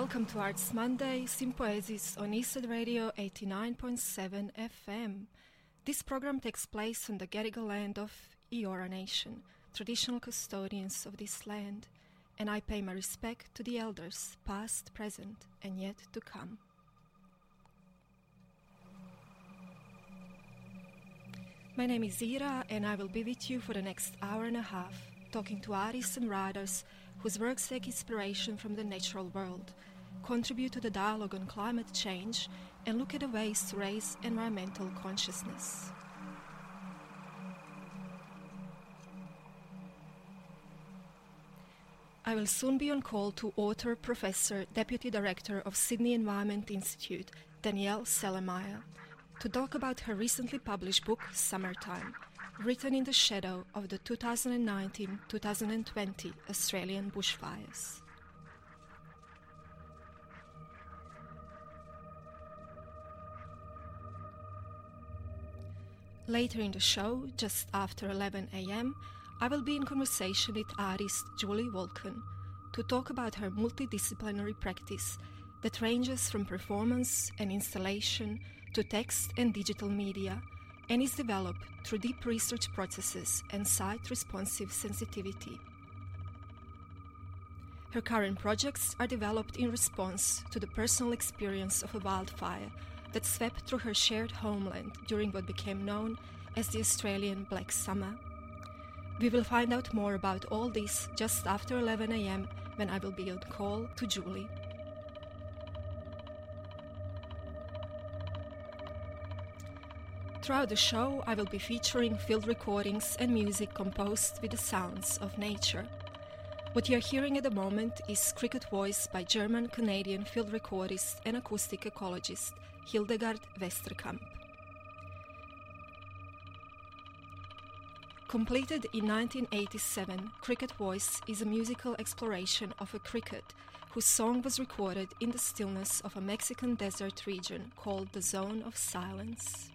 Welcome to Arts Monday, Sympoiesis on Eastside Radio 89.7 FM. This program takes place on the Gadigal land of Eora Nation, traditional custodians of this land, and I pay my respect to the elders, past, present, and yet to come. My name is Ira, and I will be with you for the next hour and a half, talking to artists and writers whose works take inspiration from the natural world, contribute to the dialogue on climate change, and look at the ways to raise environmental consciousness. I will soon be on call to author, professor, deputy director of Sydney Environment Institute, Danielle Celermajer, to talk about her recently published book, Summertime, written in the shadow of the 2019 2020 Australian bushfires. Later in the show, just after 11 am, I will be in conversation with artist Julie Vulcan to talk about her multidisciplinary practice that ranges from performance and installation to text and digital media and is developed through deep research processes and site responsive sensitivity. Her current projects are developed in response to the personal experience of a wildfire that swept through her shared homeland during what became known as the Australian Black Summer. We will find out more about all this just after 11 am when I will be on call to Julie. Throughout the show, I will be featuring field recordings and music composed with the sounds of nature. What you're hearing at the moment is Cricket Voice by German Canadian field recordist and acoustic ecologist Hildegard Westerkamp. Completed in 1987, Cricket Voice is a musical exploration of a cricket whose song was recorded in the stillness of a Mexican desert region called the Zone of Silence.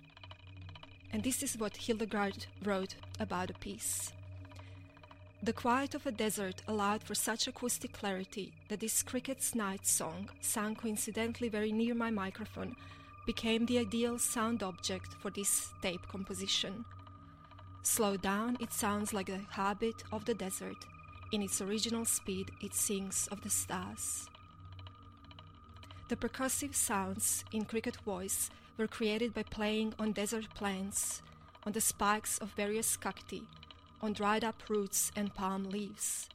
And this is what Hildegard wrote about the piece. The quiet of a desert allowed for such acoustic clarity that this cricket's night song, sung coincidentally very near my microphone, became the ideal sound object for this tape composition. Slow down, it sounds like the habit of the desert. In its original speed, it sings of the stars. The percussive sounds in cricket voice were created by playing on desert plants, on the spikes of various cacti, on dried up roots and palm leaves,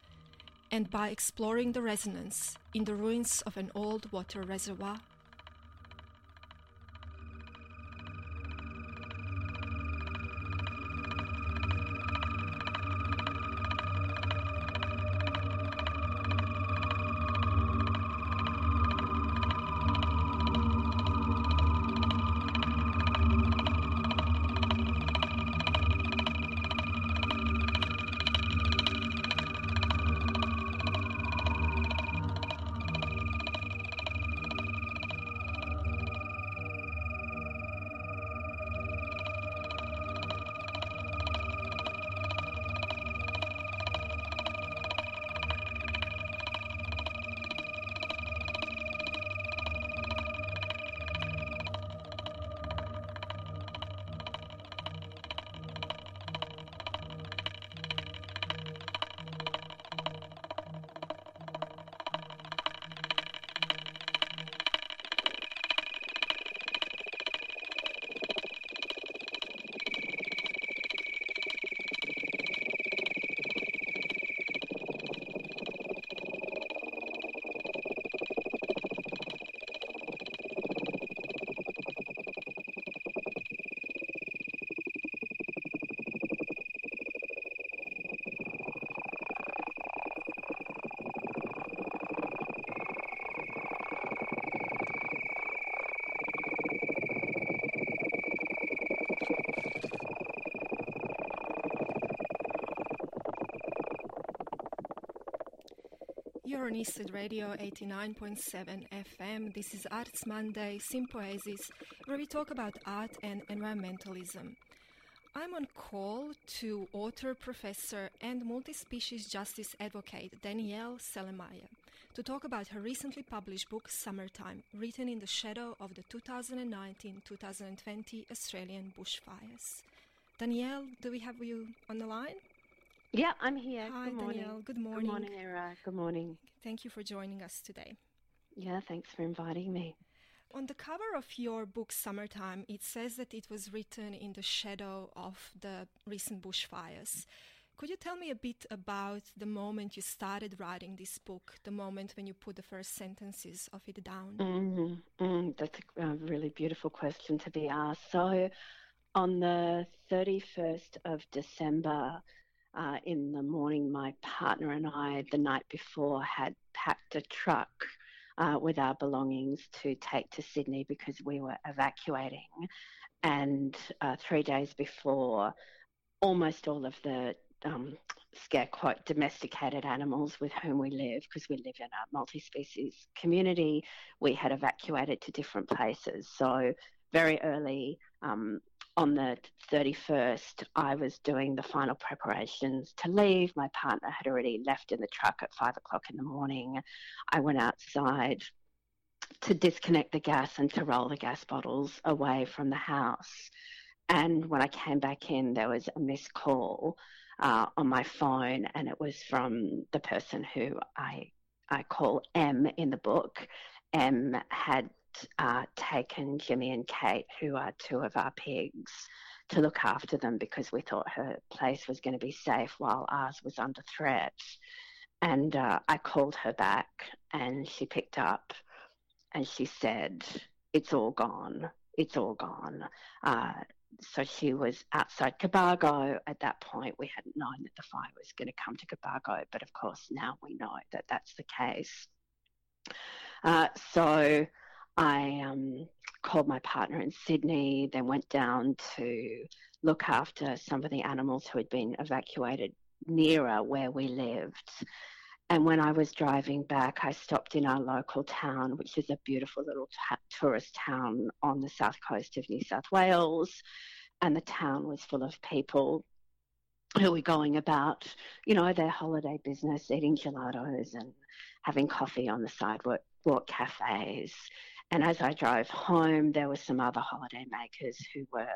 and by exploring the resonance in the ruins of an old water reservoir. On Eastside Radio 89.7 FM. This is Arts Monday, Sympoiesis, where we talk about art and environmentalism. I'm on call to author, professor, and multi species justice advocate Danielle Celermajer to talk about her recently published book Summertime, written in the shadow of the 2019 2020 Australian bushfires. Danielle, do we have you on the line? Yeah, I'm here. Hi, Good morning. Danielle. Good morning. Good morning, Ira. Good morning. Thank you for joining us today. Yeah, thanks for inviting me. On the cover of your book Summertime, it says that it was written in the shadow of the recent bushfires. Could you tell me a bit about the moment you started writing this book, the moment when you put the first sentences of it down? Mm-hmm. Mm, that's a really beautiful question to be asked. So, on the 31st of December, uh, in the morning, my partner and I, the night before, had packed a truck uh, with our belongings to take to Sydney because we were evacuating. And uh, three days before, almost all of the um, scare quote domesticated animals with whom we live, because we live in a multi species community, we had evacuated to different places. So, very early um, on the 31st, I was doing the final preparations to leave. My partner had already left in the truck at five o'clock in the morning. I went outside to disconnect the gas and to roll the gas bottles away from the house. And when I came back in, there was a missed call uh, on my phone, and it was from the person who I I call M in the book. M had uh, taken Jimmy and Kate, who are two of our pigs, to look after them because we thought her place was going to be safe while ours was under threat. And uh, I called her back and she picked up and she said, It's all gone. It's all gone. Uh, so she was outside Cobargo. At that point, we hadn't known that the fire was going to come to Cobargo, but of course, now we know that that's the case. Uh, so I um, called my partner in Sydney, then went down to look after some of the animals who had been evacuated nearer where we lived. And when I was driving back, I stopped in our local town, which is a beautiful little ta- tourist town on the south coast of New South Wales. And the town was full of people who were going about, you know, their holiday business, eating gelatos and having coffee on the sidewalk cafes. And as I drove home, there were some other holidaymakers who were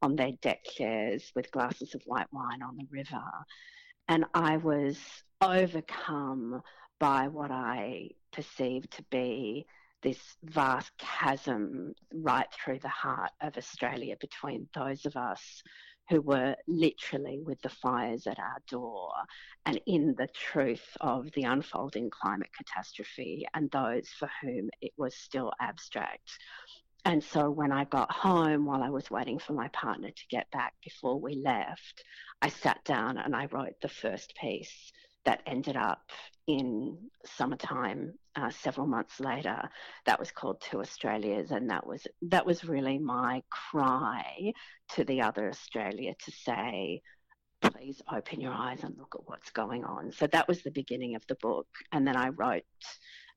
on their deck chairs with glasses of white wine on the river. And I was overcome by what I perceived to be this vast chasm right through the heart of Australia between those of us who were literally with the fires at our door and in the truth of the unfolding climate catastrophe and those for whom it was still abstract. And so when I got home, while I was waiting for my partner to get back before we left, I sat down and I wrote the first piece that ended up in summertime uh, several months later. That was called Two Australias, and that was that was really my cry to the other Australia to say, please open your eyes and look at what's going on. So that was the beginning of the book, and then I wrote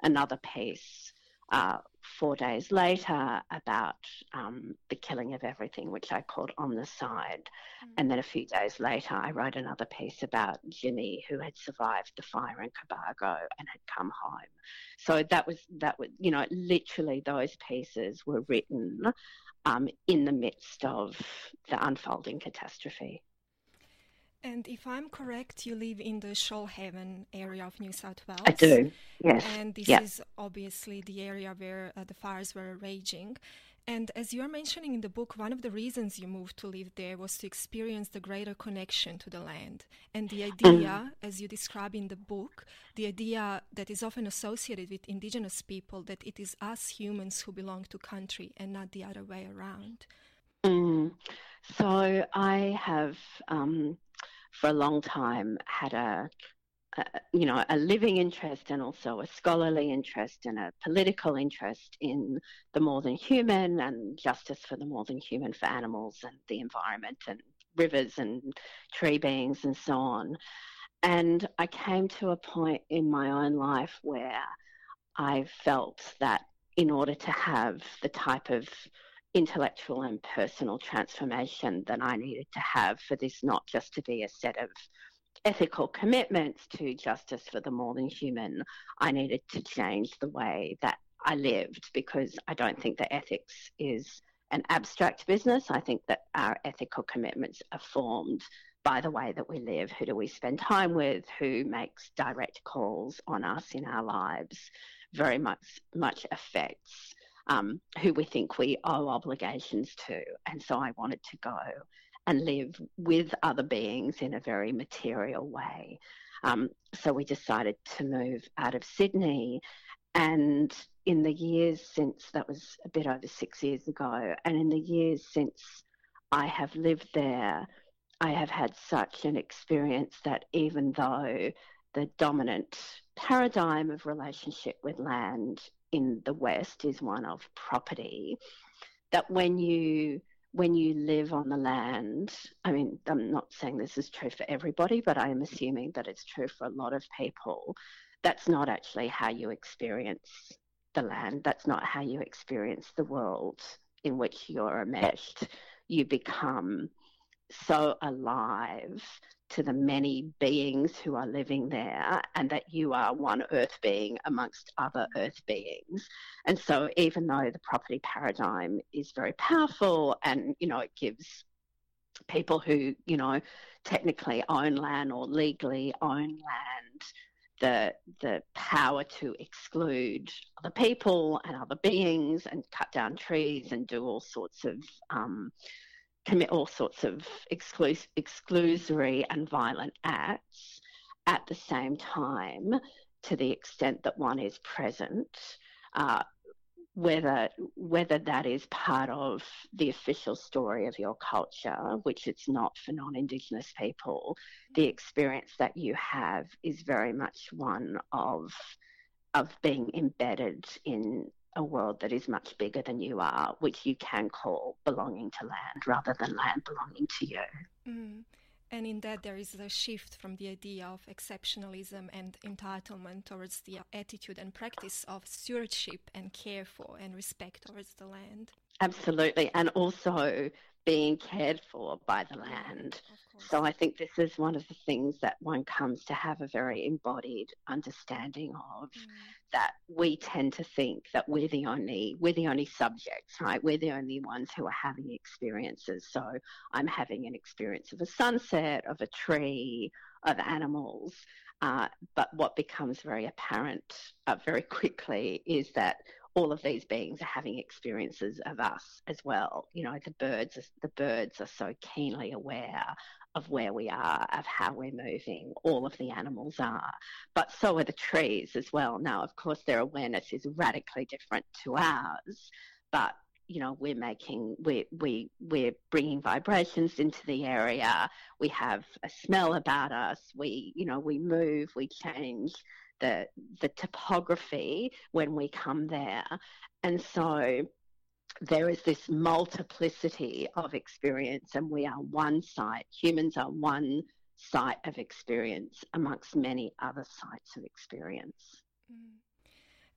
another piece uh, four days later about um, the killing of everything, which I called Omnicide. Mm. And then a few days later, I wrote another piece about Jimmy, who had survived the fire in Cobargo and had come home. So that was, that was you know, literally those pieces were written um, in the midst of the unfolding catastrophe. And if I'm correct, you live in the Shoalhaven area of New South Wales. I do, yes. And this yeah. is obviously the area where uh, the fires were raging. And as you're mentioning in the book, one of the reasons you moved to live there was to experience the greater connection to the land. And the idea, mm. as you describe in the book, the idea that is often associated with Indigenous people that it is us humans who belong to country and not the other way around. Mm. So I have um, for a long time had a, a, you know a living interest and also a scholarly interest and a political interest in the more than human and justice for the more than human for animals and the environment and rivers and tree beings and so on. And I came to a point in my own life where I felt that in order to have the type of intellectual and personal transformation that I needed to have for this not just to be a set of ethical commitments to justice for the more than human, I needed to change the way that I lived because I don't think that ethics is an abstract business. I think that our ethical commitments are formed by the way that we live. Who do we spend time with? Who makes direct calls on us in our lives? Very much much affects um, who we think we owe obligations to. And so I wanted to go and live with other beings in a very material way. Um, so we decided to move out of Sydney. And in the years since, that was a bit over six years ago, and in the years since I have lived there, I have had such an experience that even though the dominant paradigm of relationship with land in the West is one of property, that when you when you live on the land, I mean, I'm not saying this is true for everybody, but I am assuming that it's true for a lot of people. That's not actually how you experience the land. That's not how you experience the world in which you're enmeshed. You become so alive to the many beings who are living there and that you are one earth being amongst other earth beings. And so even though the property paradigm is very powerful and you know it gives people who you know technically own land or legally own land the the power to exclude other people and other beings and cut down trees and do all sorts of um, commit all sorts of exclus- exclusory and violent acts at the same time to the extent that one is present, uh, whether whether that is part of the official story of your culture, which it's not for non-Indigenous people, the experience that you have is very much one of of being embedded in a world that is much bigger than you are, which you can call belonging to land rather than land belonging to you. Mm. And in that, there is a shift from the idea of exceptionalism and entitlement towards the attitude and practice of stewardship and care for and respect towards the land. Absolutely. And also being cared for by the land. So I think this is one of the things that one comes to have a very embodied understanding of mm. that we tend to think that we're the only we're the only subjects, right? We're the only ones who are having experiences. So I'm having an experience of a sunset, of a tree, of animals. Uh, but what becomes very apparent uh, very quickly is that all of these beings are having experiences of us as well. You know, the birds, the birds are so keenly aware of where we are, of how we're moving. All of the animals are, but so are the trees as well. Now, of course, their awareness is radically different to ours, but you know we're making we we we're bringing vibrations into the area we have a smell about us we you know we move we change the the topography when we come there, and so there is this multiplicity of experience, and we are one site. Humans are one site of experience amongst many other sites of experience. Mm.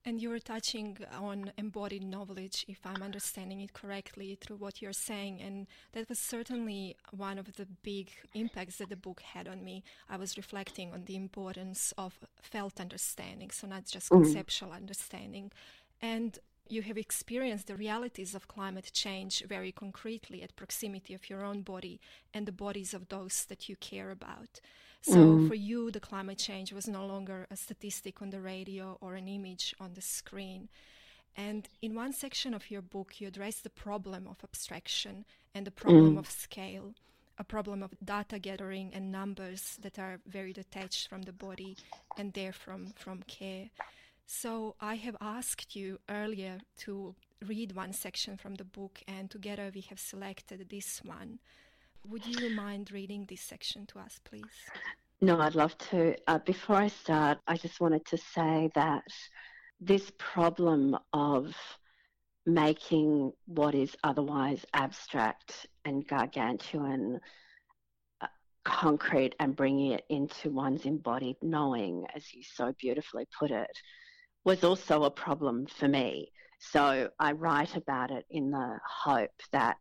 And you're touching on embodied knowledge, if I'm understanding it correctly, through what you're saying. And that was certainly one of the big impacts that the book had on me. I was reflecting on the importance of felt understanding, so not just mm-hmm. conceptual understanding. And you have experienced the realities of climate change very concretely at proximity of your own body and the bodies of those that you care about. So mm. for you, the climate change was no longer a statistic on the radio or an image on the screen. And in one section of your book, you address the problem of abstraction and the problem mm. of scale, a problem of data gathering and numbers that are very detached from the body and therefrom from care. So I have asked you earlier to read one section from the book, and together we have selected this one. Would you mind reading this section to us, please? No, I'd love to. Uh, before I start, I just wanted to say that this problem of making what is otherwise abstract and gargantuan uh, concrete and bringing it into one's embodied knowing, as you so beautifully put it, was also a problem for me. So I write about it in the hope that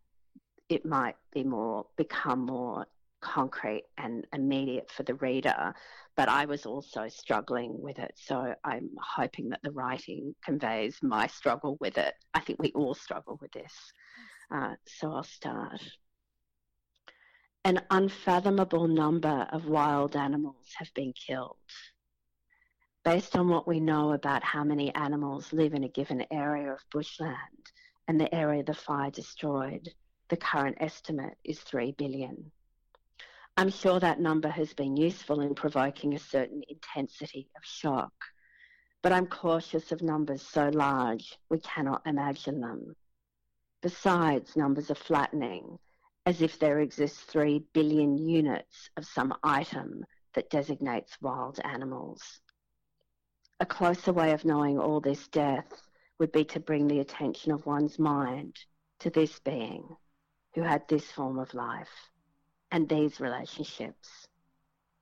it might be more become more concrete and immediate for the reader, but I was also struggling with it. So I'm hoping that the writing conveys my struggle with it. I think we all struggle with this. Uh, so I'll start. An unfathomable number of wild animals have been killed. Based on what we know about how many animals live in a given area of bushland and the area the fire destroyed, the current estimate is 3 billion. I'm sure that number has been useful in provoking a certain intensity of shock, but I'm cautious of numbers so large we cannot imagine them. Besides, numbers are flattening, as if there exists 3 billion units of some item that designates wild animals. A closer way of knowing all this death would be to bring the attention of one's mind to this being who had this form of life and these relationships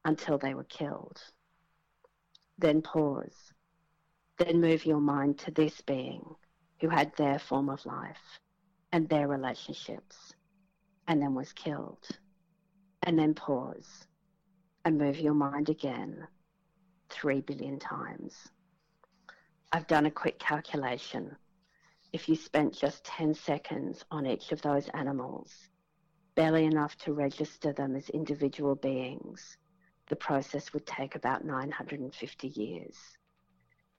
until they were killed. Then pause. Then move your mind to this being who had their form of life and their relationships and then was killed. And then pause and move your mind again three billion times. I've done a quick calculation. If you spent just 10 seconds on each of those animals, barely enough to register them as individual beings, the process would take about 950 years.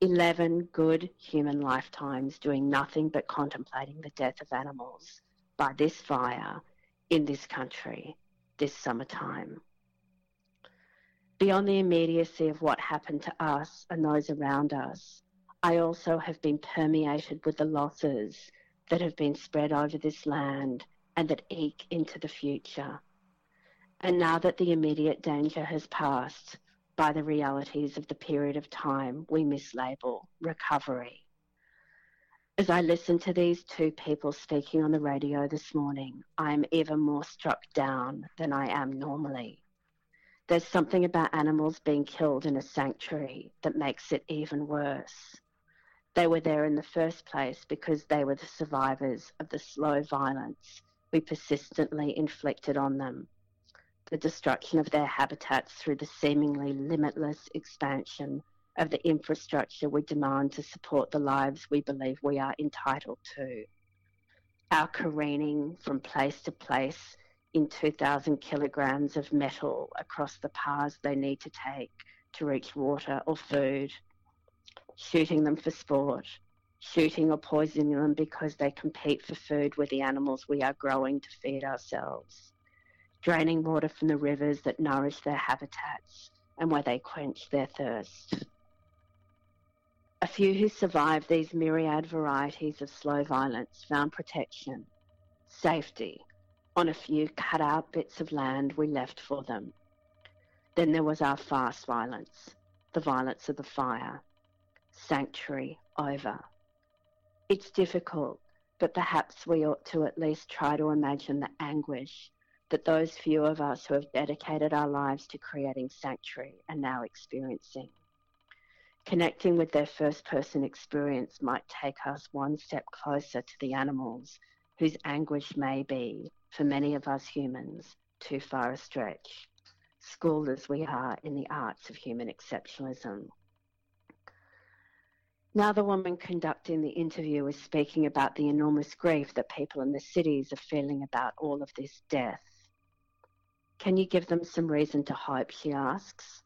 11 good human lifetimes doing nothing but contemplating the death of animals by this fire in this country this summertime. Beyond the immediacy of what happened to us and those around us, I also have been permeated with the losses that have been spread over this land and that eke into the future. And now that the immediate danger has passed by the realities of the period of time we mislabel recovery. As I listen to these two people speaking on the radio this morning, I am even more struck down than I am normally. There's something about animals being killed in a sanctuary that makes it even worse. They were there in the first place because they were the survivors of the slow violence we persistently inflicted on them. The destruction of their habitats through the seemingly limitless expansion of the infrastructure we demand to support the lives we believe we are entitled to. Our careening from place to place in 2,000 kilograms of metal across the paths they need to take to reach water or food, shooting them for sport, shooting or poisoning them because they compete for food with the animals we are growing to feed ourselves, draining water from the rivers that nourish their habitats and where they quench their thirst. A few who survived these myriad varieties of slow violence found protection, safety, on a few cut out bits of land we left for them. Then there was our fast violence, the violence of the fire. Sanctuary over. It's difficult, but perhaps we ought to at least try to imagine the anguish that those few of us who have dedicated our lives to creating sanctuary are now experiencing. Connecting with their first person experience might take us one step closer to the animals whose anguish may be, for many of us humans, too far a stretch, schooled as we are in the arts of human exceptionalism. Now, the woman conducting the interview is speaking about the enormous grief that people in the cities are feeling about all of this death. Can you give them some reason to hope? She asks.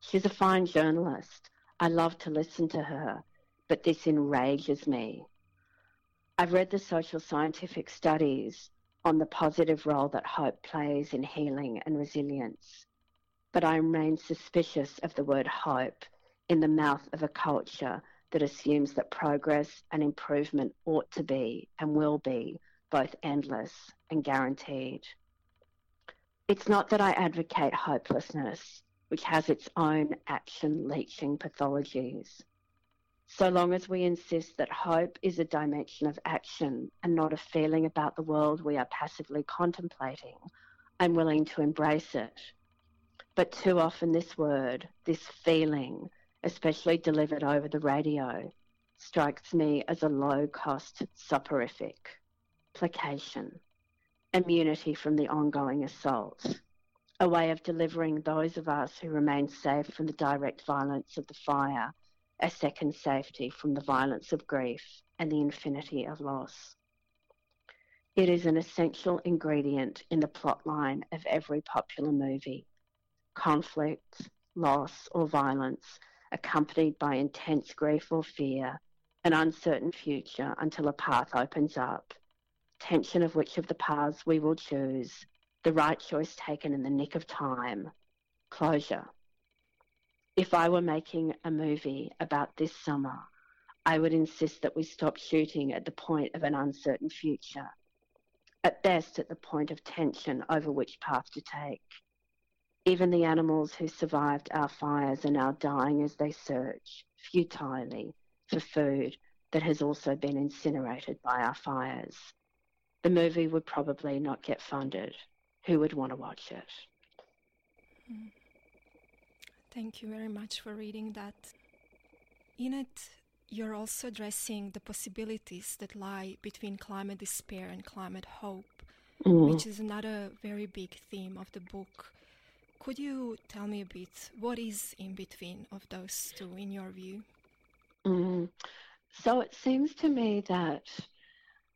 She's a fine journalist. I love to listen to her, but this enrages me. I've read the social scientific studies on the positive role that hope plays in healing and resilience, but I remain suspicious of the word hope in the mouth of a culture that assumes that progress and improvement ought to be and will be both endless and guaranteed. It's not that I advocate hopelessness, which has its own action leaching pathologies. So long as we insist that hope is a dimension of action and not a feeling about the world we are passively contemplating, I'm willing to embrace it. But too often, this word, this feeling, especially delivered over the radio, strikes me as a low cost soporific, placation, immunity from the ongoing assault, a way of delivering those of us who remain safe from the direct violence of the fire a second safety from the violence of grief and the infinity of loss. It is an essential ingredient in the plotline of every popular movie. Conflict, loss, or violence, accompanied by intense grief or fear, an uncertain future until a path opens up, tension of which of the paths we will choose, the right choice taken in the nick of time, closure. If I were making a movie about this summer, I would insist that we stop shooting at the point of an uncertain future, at best at the point of tension over which path to take. Even the animals who survived our fires are now dying as they search, futilely, for food that has also been incinerated by our fires. The movie would probably not get funded. Who would want to watch it? Mm. Thank you very much for reading that. In it, you're also addressing the possibilities that lie between climate despair and climate hope, mm. which is another very big theme of the book. Could you tell me a bit what is in between of those two in your view? Mm. So it seems to me that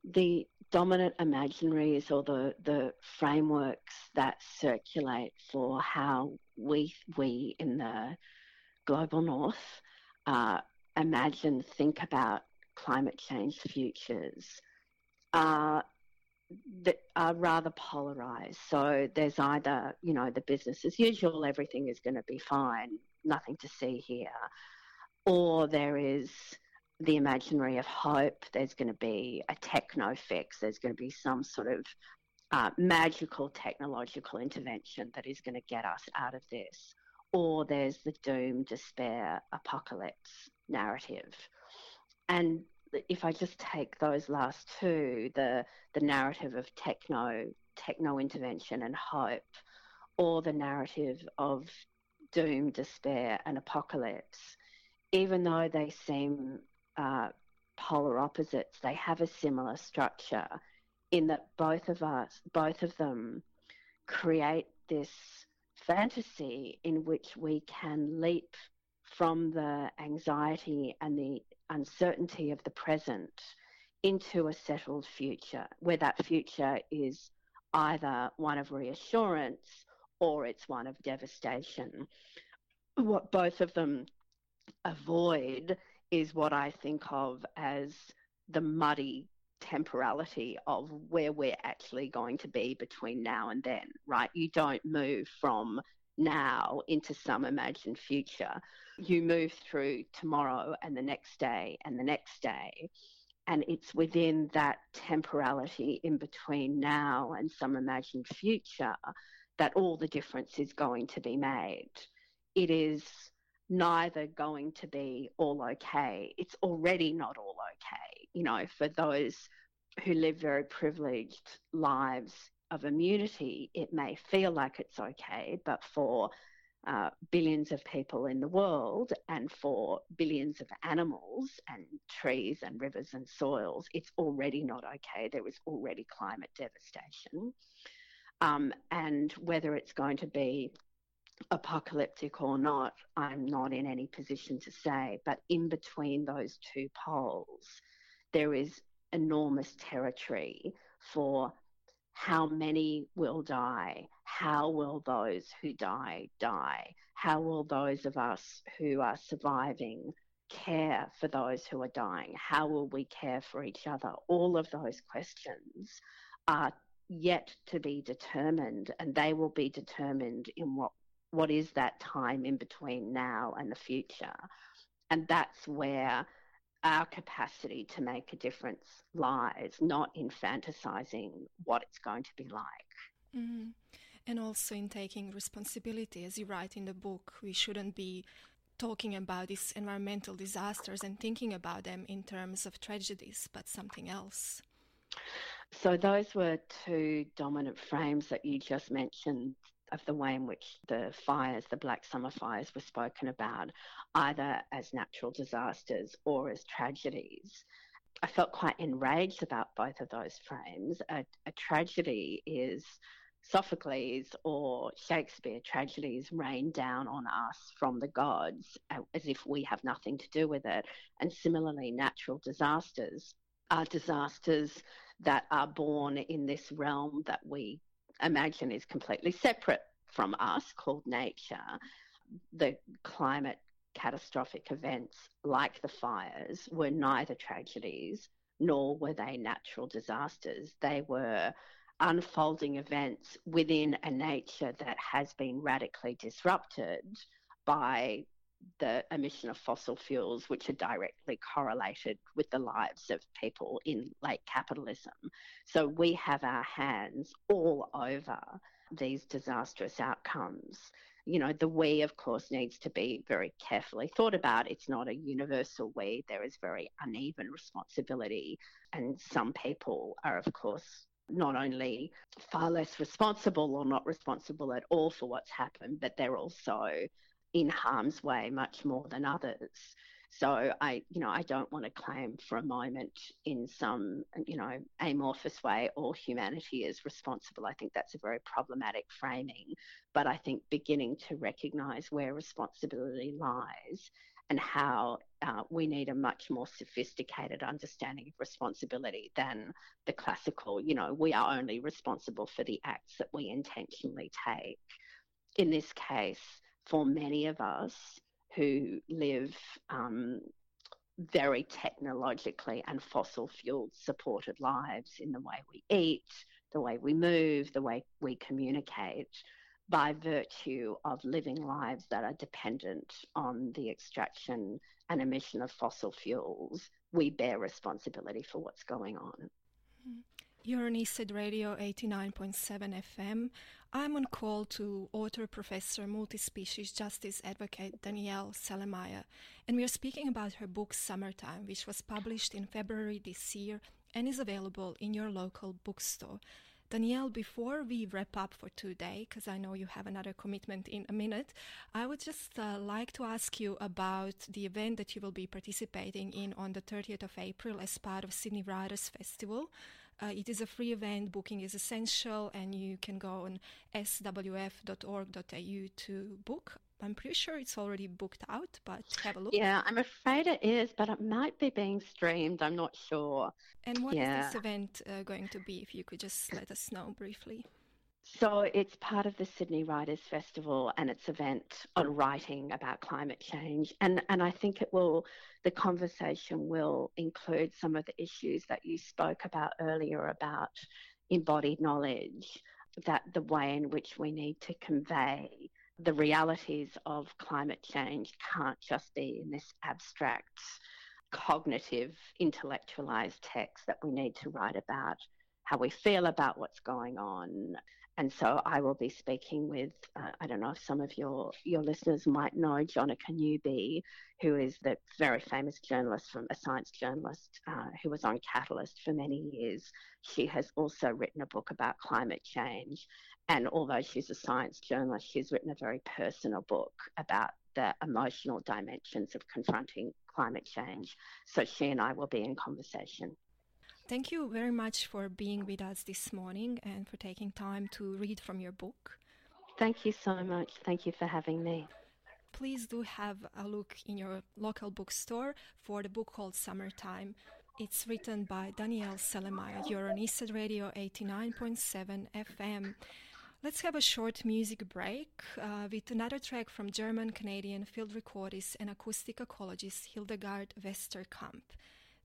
the dominant imaginaries or the, the frameworks that circulate for how we, we in the global north uh, imagine, think about climate change futures are that are rather polarized. So there's either, you know, the business as usual, everything is going to be fine, nothing to see here, or there is the imaginary of hope. There's going to be a techno fix. There's going to be some sort of uh, magical technological intervention that is going to get us out of this. Or there's the doom, despair, apocalypse narrative. And if I just take those last two, the the narrative of techno techno intervention and hope, or the narrative of doom, despair, and apocalypse, even though they seem uh, polar opposites, they have a similar structure in that both of us, both of them, create this fantasy in which we can leap from the anxiety and the uncertainty of the present into a settled future, where that future is either one of reassurance or it's one of devastation. What both of them avoid is what I think of as the muddy temporality of where we're actually going to be between now and then, right? You don't move from now into some imagined future. You move through tomorrow and the next day and the next day. And it's within that temporality in between now and some imagined future that all the difference is going to be made. It is neither going to be all okay. It's already not all okay. You know, for those who live very privileged lives of immunity, it may feel like it's okay, but for uh, billions of people in the world and for billions of animals and trees and rivers and soils, it's already not okay. There is already climate devastation. Um, and whether it's going to be apocalyptic or not, I'm not in any position to say. But in between those two poles, there is enormous territory for how many will die, how will those who die die, how will those of us who are surviving care for those who are dying, how will we care for each other? All of those questions are yet to be determined, and they will be determined in what what is that time in between now and the future. And that's where our capacity to make a difference lies, not in fantasizing what it's going to be like. Mm-hmm. And also in taking responsibility, as you write in the book, we shouldn't be talking about these environmental disasters and thinking about them in terms of tragedies, but something else. So, those were two dominant frames that you just mentioned of the way in which the fires, the Black Summer fires, were spoken about, either as natural disasters or as tragedies. I felt quite enraged about both of those frames. A, a tragedy is Sophocles or Shakespeare tragedies rain down on us from the gods uh, as if we have nothing to do with it. And similarly, natural disasters are disasters that are born in this realm that we imagine is completely separate from us, called nature. The climate catastrophic events like the fires were neither tragedies nor were they natural disasters. They were unfolding events within a nature that has been radically disrupted by the emission of fossil fuels, which are directly correlated with the lives of people in late capitalism. So we have our hands all over these disastrous outcomes. You know, the we, of course, needs to be very carefully thought about. It's not a universal we, there is very uneven responsibility. And some people are, of course, not only far less responsible or not responsible at all for what's happened, but they're also in harm's way much more than others. So I, you know, I don't want to claim for a moment in some, you know, amorphous way all humanity is responsible. I think that's a very problematic framing. But I think beginning to recognise where responsibility lies and how uh, we need a much more sophisticated understanding of responsibility than the classical, you know, we are only responsible for the acts that we intentionally take. In this case, for many of us who live um, very technologically and fossil fuel supported lives in the way we eat, the way we move, the way we communicate, by virtue of living lives that are dependent on the extraction and emission of fossil fuels, we bear responsibility for what's going on. Mm-hmm. You're on Eastside Radio 89.7 FM. I'm on call to author, professor, multi-species justice advocate Danielle Celermajer, and we are speaking about her book Summertime, which was published in February this year and is available in your local bookstore. Danielle, before we wrap up for today, because I know you have another commitment in a minute, I would just uh, like to ask you about the event that you will be participating in on the 30th of April as part of Sydney Writers Festival. Uh, it is a free event, booking is essential, and you can go on swf.org.au to book. I'm pretty sure it's already booked out, but have a look. Yeah, I'm afraid it is, but it might be being streamed. I'm not sure. And what yeah. is this event uh, going to be? If you could just let us know briefly. So it's part of the Sydney Writers Festival and its event on writing about climate change. And, and I think it will, the conversation will include some of the issues that you spoke about earlier about embodied knowledge, that the way in which we need to convey the realities of climate change can't just be in this abstract, cognitive, intellectualized text that we need to write about how we feel about what's going on and so I will be speaking with, uh, I don't know if some of your, your listeners might know Jonica Newby, who is the very famous journalist from a science journalist uh, who was on Catalyst for many years. She has also written a book about climate change. And although she's a science journalist, she's written a very personal book about the emotional dimensions of confronting climate change. So she and I will be in conversation. Thank you very much for being with us this morning and for taking time to read from your book. Thank you so much. Thank you for having me. Please do have a look in your local bookstore for the book called Summertime. It's written by Danielle Celermajer. You're on Eastside Radio 89.7 FM. Let's have a short music break uh, with another track from German Canadian field recordist and acoustic ecologist Hildegard Westerkamp.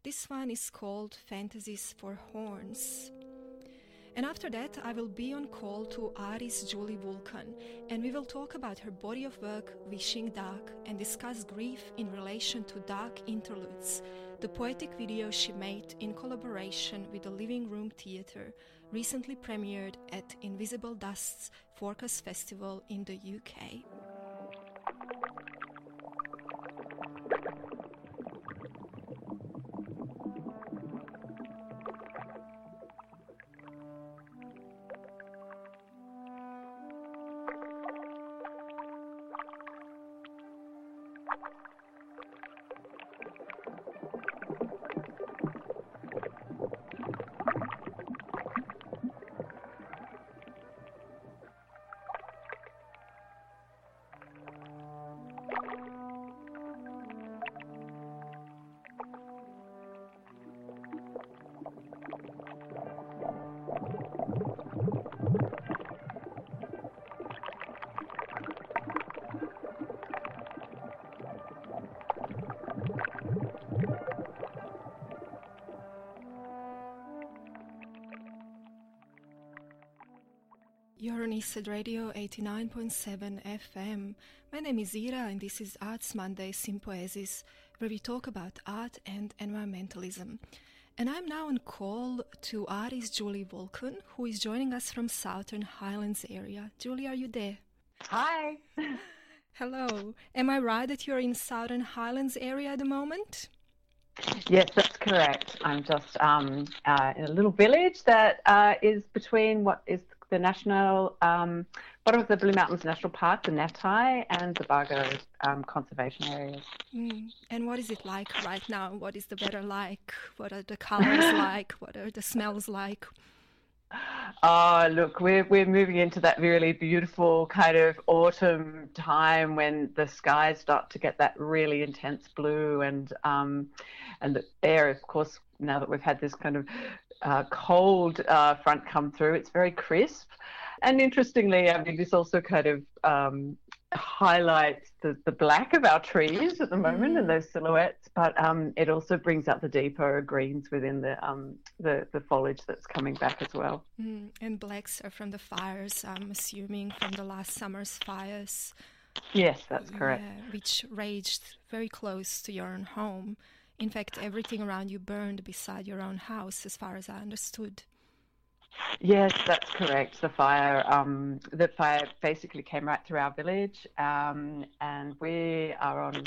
This one is called Fantasies for Horns. And after that, I will be on call to artist Julie Vulcan, and we will talk about her body of work, Wishing Dark, and discuss grief in relation to Dark Interludes, the poetic video she made in collaboration with the Living Room Theatre, recently premiered at Invisible Dust's Forecast Festival in the UK. Eastside Radio 89.7 FM. My name is Ira, and this is Arts Monday Sympoiesis, where we talk about art and environmentalism. And I'm now on call to artist Julie Vulcan, who is joining us from Southern Highlands area. Julie, are you there? Hi. Hello. Am I right that you're in Southern Highlands area at the moment? Yes, that's correct. I'm just um, uh, in a little village that uh, is between what is the national um, bottom of the Blue Mountains National Park, the Nattai, and the Bargo um, conservation areas. Mm. And what is it like right now? What is the weather like? What are the colors like? What are the smells like? Oh, look, we're we're moving into that really beautiful kind of autumn time when the skies start to get that really intense blue, and um, and the air, of course, now that we've had this kind of uh, cold uh, front come through. It's very crisp. And interestingly, I mean, this also kind of um, highlights the, the black of our trees at the moment mm. and those silhouettes, but um, it also brings out the deeper greens within the, um, the, the foliage that's coming back as well. Mm. And blacks are from the fires, I'm assuming, from the last summer's fires. Yes, that's correct. Yeah, which raged very close to your own home. In fact, everything around you burned beside your own house, as far as I understood. Yes, that's correct. The fire, um, the fire basically came right through our village, um, and we are on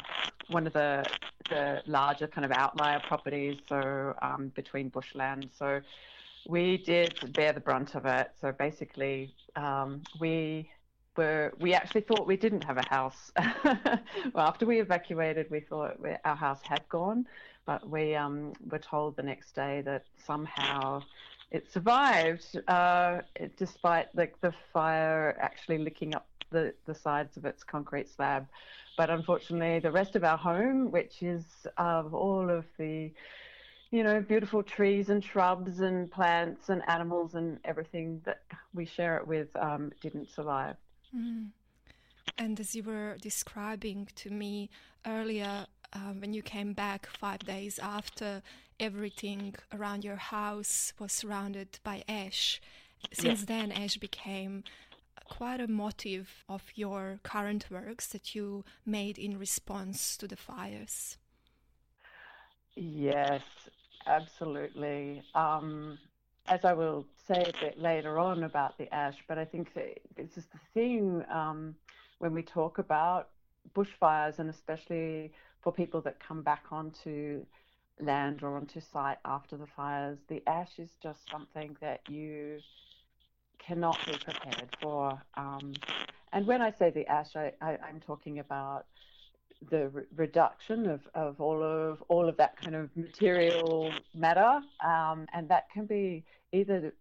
one of the the larger kind of outlier properties, so um, between bushland. So we did bear the brunt of it. So basically, um, we were we actually thought we didn't have a house. well, after we evacuated, we thought we, our house had gone, but we um, were told the next day that somehow it survived, uh, it, despite the fire actually licking up the, the sides of its concrete slab. But unfortunately, the rest of our home, which is of all of the you know, beautiful trees and shrubs and plants and animals and everything that we share it with um, didn't survive. Mm. And as you were describing to me earlier, uh, when you came back five days after everything around your house was surrounded by ash, since yeah. then ash became quite a motive of your current works that you made in response to the fires. Yes, absolutely. Um, as I will say a bit later on about the ash, but I think this is the thing um, when we talk about bushfires, and especially for people that come back onto land or onto site after the fires, the ash is just something that you cannot be prepared for. Um, and when I say the ash, I, am talking about the re- reduction of, of all of all of that kind of material matter, um, and that can be either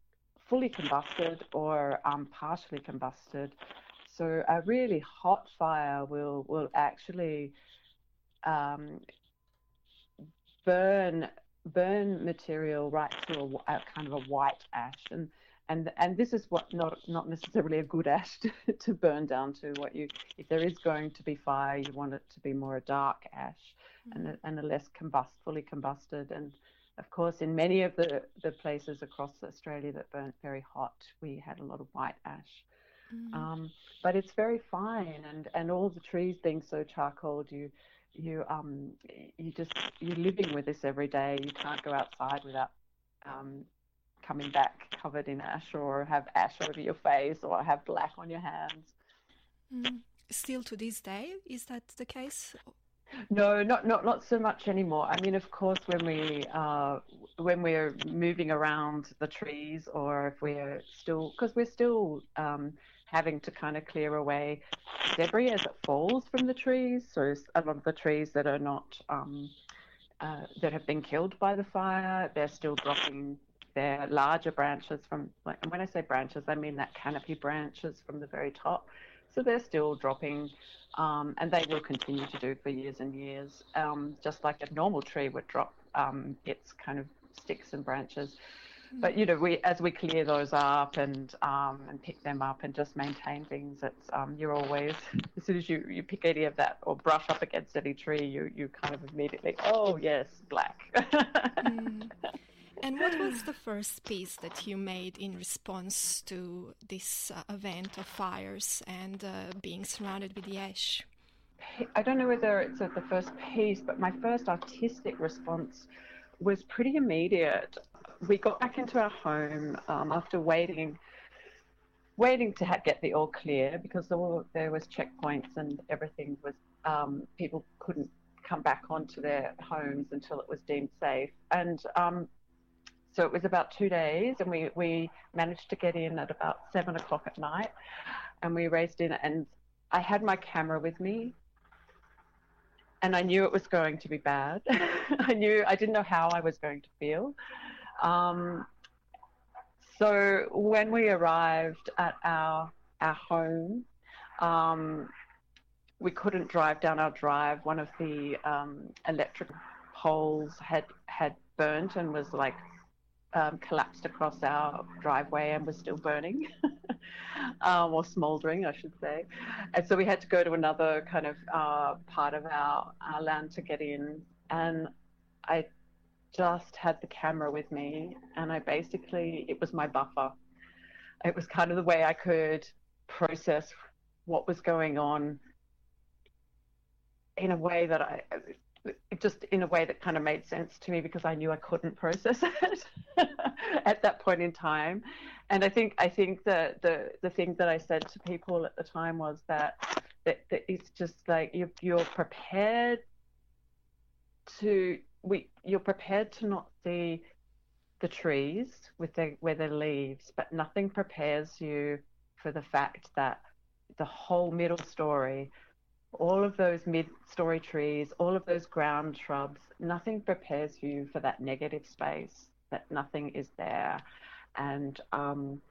fully combusted or um, partially combusted. So a really hot fire will will actually um, burn burn material right to a, a, kind of a white ash, and and and this is what not not necessarily a good ash to, to burn down to. What you if there is going to be fire, you want it to be more a dark ash mm-hmm. and a, and a less combust fully combusted and of course, in many of the, the places across Australia that burnt very hot, we had a lot of white ash. Mm. Um, but it's very fine, and, and all the trees being so charcoaled, you you um you just you're living with this every day. You can't go outside without um, coming back covered in ash, or have ash over your face, or have black on your hands. Mm. Still to this day, is that the case? No, not not not so much anymore. I mean, of course, when we uh, when we're moving around the trees, or if we're still because we're still um, having to kind of clear away debris as it falls from the trees. So a lot of the trees that are not um, uh, that have been killed by the fire, they're still dropping their larger branches from. And when I say branches, I mean that canopy branches from the very top. So they're still dropping, um, and they will continue to do for years and years, um, just like a normal tree would drop um, its kind of sticks and branches but you know, we as we clear those up and um, and pick them up and just maintain things, it's um, you're always as soon as you, you pick any of that or brush up against any tree, you you kind of immediately oh yes, black. mm. and what was the first piece that you made in response to this uh, event of fires and uh, being surrounded with the ash? I don't know whether it's the first piece, but my first artistic response was pretty immediate. We got back into our home um, after waiting, waiting to ha- get the all clear because there, there was checkpoints and everything was um, people couldn't come back onto their homes until it was deemed safe. And um, so it was about two days, and we, we managed to get in at about seven o'clock at night, and we raced in. And I had my camera with me, and I knew it was going to be bad. I knew I didn't know how I was going to feel. Um, so when we arrived at our our home, um, we couldn't drive down our drive. One of the um, electric poles had had burnt and was like um, collapsed across our driveway and was still burning um, or smouldering, I should say. And so we had to go to another kind of uh, part of our, our land to get in. And I just had the camera with me, and I basically, it was my buffer. It was kind of the way I could process what was going on in a way that I just in a way that kind of made sense to me because I knew I couldn't process it at that point in time. And I think I think the the the thing that I said to people at the time was that that, that it's just like you're you're prepared to we you're prepared to not see the trees with their with their leaves, but nothing prepares you for the fact that the whole middle story all of those mid-story trees, all of those ground shrubs, nothing prepares you for that negative space, that nothing is there, and um,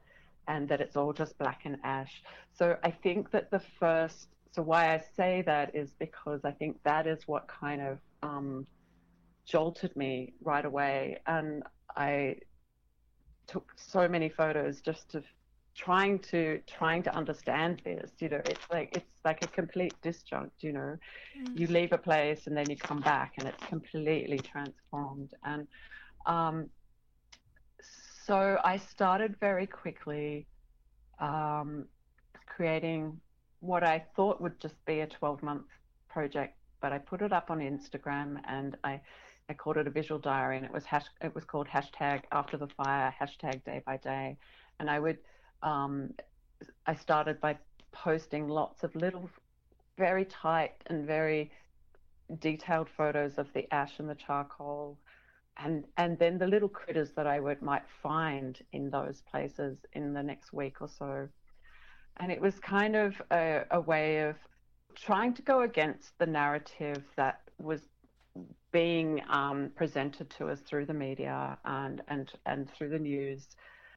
and that it's all just black and ash. So I think that the first, so why I say that is because I think that is what kind of um, jolted me right away, and I took so many photos just to trying to trying to understand this you know it's like it's like a complete disjunct you know. Mm. you leave a place and then you come back and it's completely transformed. And um, so i started very quickly um, creating what i thought would just be a 12 month project but i put it up on instagram and i I called it a visual diary, and it was hash, it was called hashtag after the fire, hashtag day by day, and I would um, I started by posting lots of little, very tight and very detailed photos of the ash and the charcoal, and and then the little critters that I would might find in those places in the next week or so, and it was kind of a, a way of trying to go against the narrative that was being um, presented to us through the media and and and through the news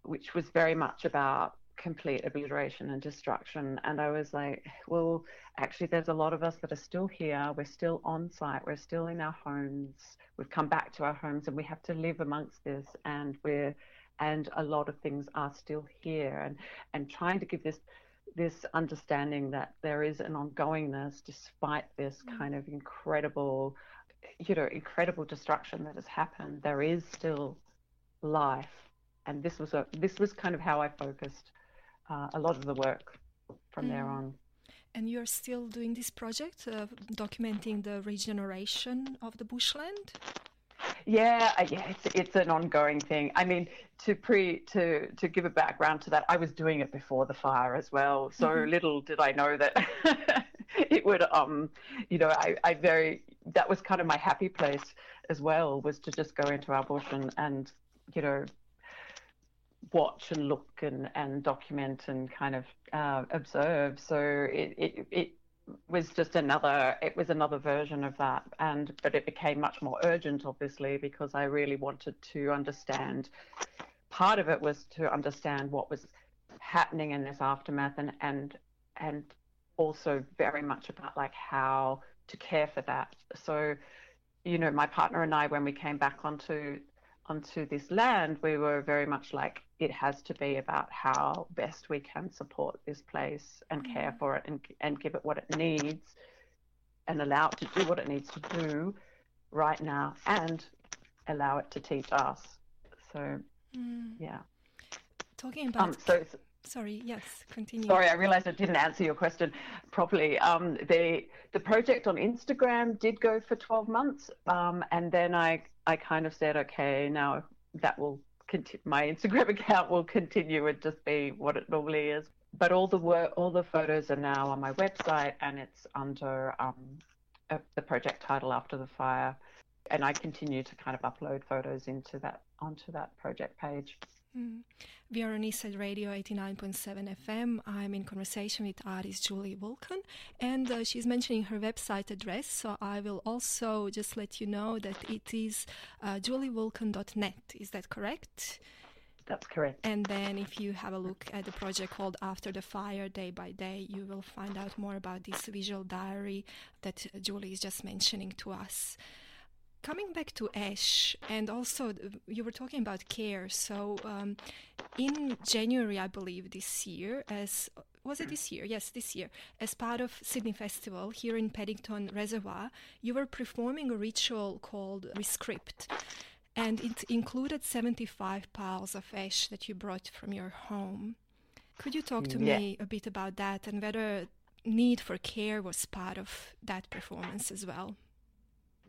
which was very much about complete obliteration and destruction. And I was like, well, actually, there's a lot of us that are still here. We're still on site. We're still in our homes. We've come back to our homes and we have to live amongst this. And we're, and a lot of things are still here. And, and trying to give this, this understanding that there is an ongoingness despite this mm. kind of incredible, you know, incredible destruction that has happened. There is still life and this was a this was kind of how I focused uh, a lot of the work from mm. there on. And you're still doing this project, uh, documenting the regeneration of the bushland. Yeah, uh, yeah, it's it's an ongoing thing. I mean, to pre to to give a background to that, I was doing it before the fire as well. So mm-hmm. little did I know that it would um, you know, I I very that was kind of my happy place as well was to just go into our bush and and you know watch and look and, and document and kind of uh, observe. So it, it, it was just another it was another version of that and but it became much more urgent obviously because I really wanted to understand part of it was to understand what was happening in this aftermath and and and also very much about like how to care for that so you know my partner and I when we came back onto onto this land, we were very much like it has to be about how best we can support this place and care mm. for it and, and give it what it needs and allow it to do what it needs to do right now and allow it to teach us. So, mm. yeah. Talking about. Um, so, sorry, yes, continue. Sorry, I realized I didn't answer your question properly. Um, the the project on Instagram did go for 12 months, um, and then I I kind of said, okay, now that will continue. My Instagram account will continue and just be what it normally is. But all the work, all the photos are now on my website, and it's under um, a, the project title after the fire. And I continue to kind of upload photos into that onto that project page. Mm. We are on Eastside Radio 89.7 FM. I'm in conversation with artist Julie Vulcan, and uh, she's mentioning her website address. So I will also just let you know that it is uh, julievulcan.net. Is that correct? That's correct. And then, if you have a look at the project called After the Fire Day by Day, you will find out more about this visual diary that Julie is just mentioning to us coming back to ash and also you were talking about care. So um, in january i believe this year as was it this year? Yes this year. As part of sydney festival here in paddington reservoir you were performing a ritual called rescript and it included 75 piles of ash that you brought from your home. Could you talk to yeah. me a bit about that and whether need for care was part of that performance as well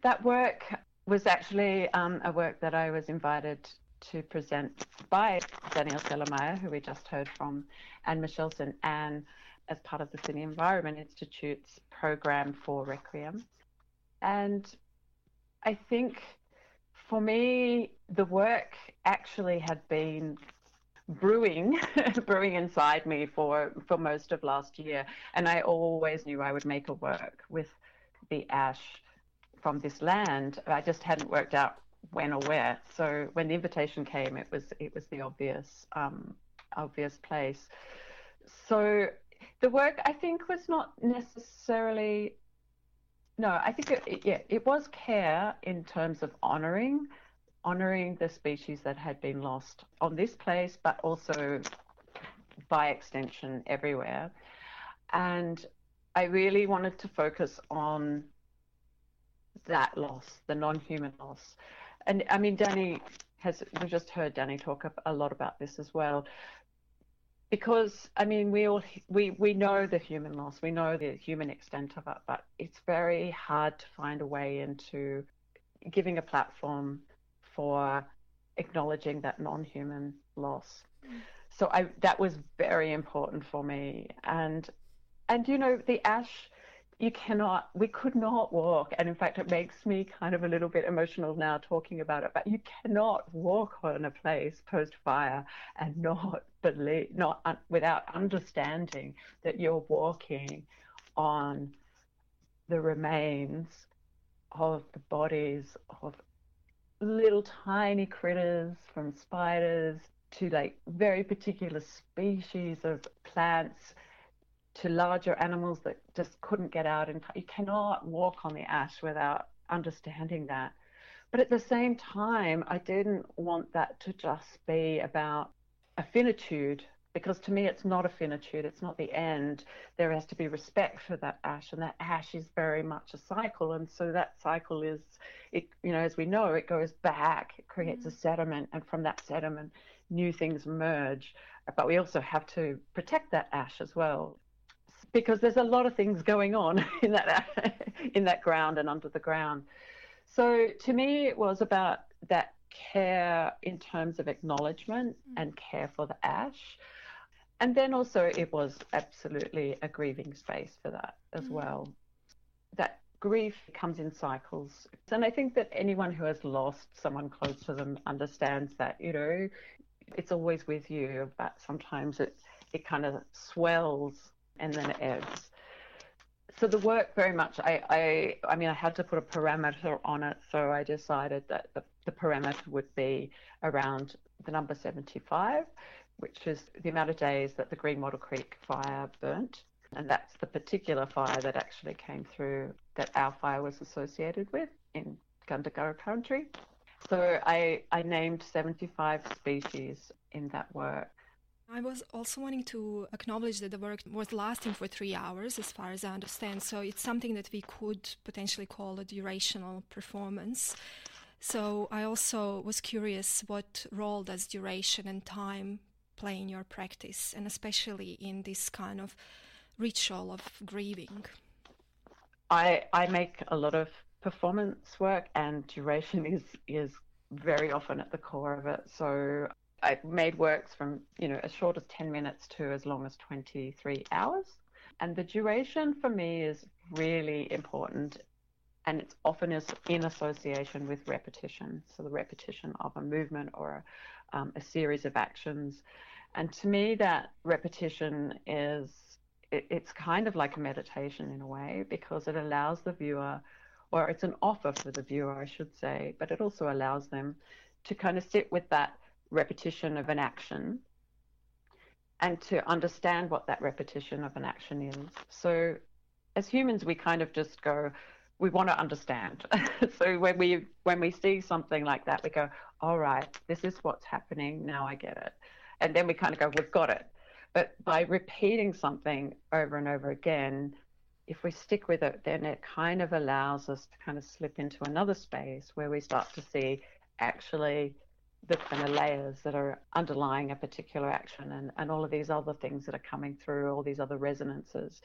that work was actually um, a work that I was invited to present by Danielle Celermajer, who we just heard from, and Michelle St Anne, and as part of the Sydney Environment Institute's program for Requiem. And I think for me, the work actually had been brewing brewing inside me for for most of last year and i always knew i would make a work with the ash from this land. I just hadn't worked out when or where. So when the invitation came, it was it was the obvious um, obvious place. So the work I think was not necessarily. No, I think it, it, yeah, it was care in terms of honouring, honouring the species that had been lost on this place, but also by extension everywhere. And I really wanted to focus on that loss, the non-human loss. And I mean, Danny has, we just heard Danny talk a lot about this as well. Because I mean, we all we we know the human loss, we know the human extent of it, but it's very hard to find a way into giving a platform for acknowledging that non-human loss. Mm. So I that was very important for me, and and you know the ash you cannot, we could not walk. And in fact, it makes me kind of a little bit emotional now talking about it, but you cannot walk on a place post fire and not believe, not un, without understanding that you're walking on the remains of the bodies of little tiny critters from spiders to like very particular species of plants to larger animals that just couldn't get out and you cannot walk on the ash without understanding that. But at the same time i didn't want that to just be about a finitude because to me it's not a finitude it's not the end. There has to be respect for that ash and that ash is very much a cycle and so that cycle is it you know as we know it goes back it creates a mm. sediment and from that sediment new things emerge. But we also have to protect that ash as well because there's a lot of things going on in that in that ground and under the ground. So to me, it was about that care in terms of acknowledgement mm. and care for the ash. And then also, it was absolutely a grieving space for that as mm. well. That grief comes in cycles. And I think that anyone who has lost someone close to them understands that, you know, it's always with you, but sometimes it, it kind of swells and then ebbs. So the work very much, I, I, I mean, I had to put a parameter on it, so I decided that the, the parameter would be around the number 75, which is the amount of days that the Green Wattle Creek fire burnt. And that's the particular fire that actually came through that our fire was associated with in Gundungurra country. So I, I named 75 species in that work. I was also wanting to acknowledge that the work was lasting for three hours, as far as I understand. So it's something that we could potentially call a durational performance. So I also was curious what role does duration and time play in your practice, and especially in this kind of ritual of grieving? I I make a lot of performance work, and duration is is very often at the core of it. So I've made works from you know as short as ten minutes to as long as twenty three hours, and the duration for me is really important. And it's often is in association with repetition, so the repetition of a movement or um, a series of actions. And to me, that repetition is it, it's kind of like a meditation in a way because it allows the viewer, or it's an offer for the viewer, I should say, but it also allows them to kind of sit with that repetition of an action and to understand what that repetition of an action is. So, as humans, we kind of just go, we want to understand. so when we when we see something like that, we go, all right, this is what's happening. Now I get it, and then we kind of go, we've got it. But by repeating something over and over again, if we stick with it, then it kind of allows us to kind of slip into another space where we start to see actually the kind of layers that are underlying a particular action and, and all of these other things that are coming through, all these other resonances.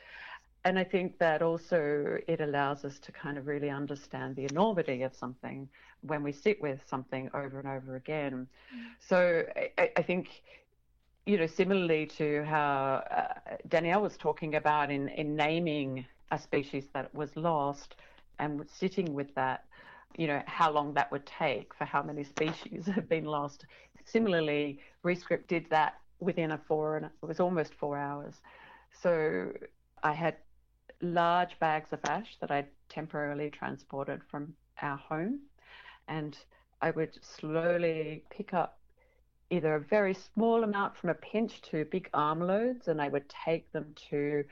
And I think that also it allows us to kind of really understand the enormity of something when we sit with something over and over again. Mm. So I, I think you know, similarly to how uh, Danielle was talking about in, in naming a species that was lost and sitting with that, you know, how long that would take for how many species have been lost. Similarly, Rescript did that within a four, and it was almost four hours. So I had large bags of ash that I temporarily transported from our home, and I would slowly pick up either a very small amount from a pinch to big armloads, and I would take them to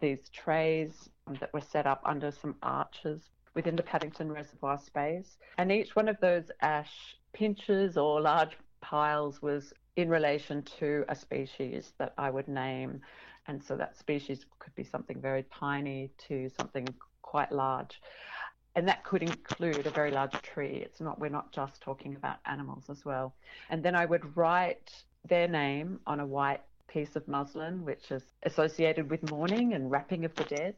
these trays that were set up under some arches within the Paddington Reservoir space. And each one of those ash pinches or large piles was in relation to a species that I would name. And so that species could be something very tiny to something quite large and that could include a very large tree. It's not we're not just talking about animals as well. And then I would write their name on a white piece of muslin, which is associated with mourning and wrapping of the dead.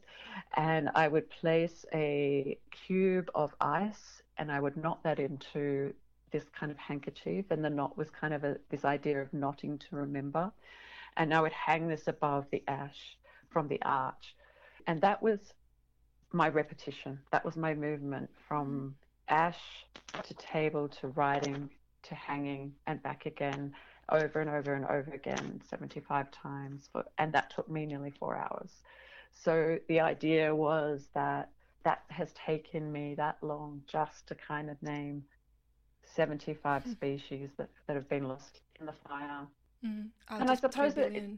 And I would place a cube of ice and I would knot that into this kind of handkerchief. And the knot was kind of a, this idea of knotting to remember. And I would hang this above the ash from the arch. And that was my repetition. That was my movement from mm. ash to table to writing to hanging and back again over and over and over again 75 times for, and that took me nearly 4 hours. So the idea was that that has taken me that long just to kind of name 75 mm. species that, that have been lost in the fire. Mm. and I suppose that it,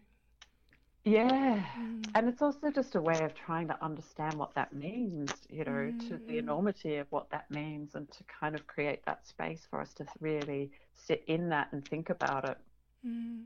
yeah. Mm. And it's also just a way of trying to understand what that means, you know, mm. to the mm. enormity of what that means and to kind of create that space for us to really sit in that and think about it. Mm.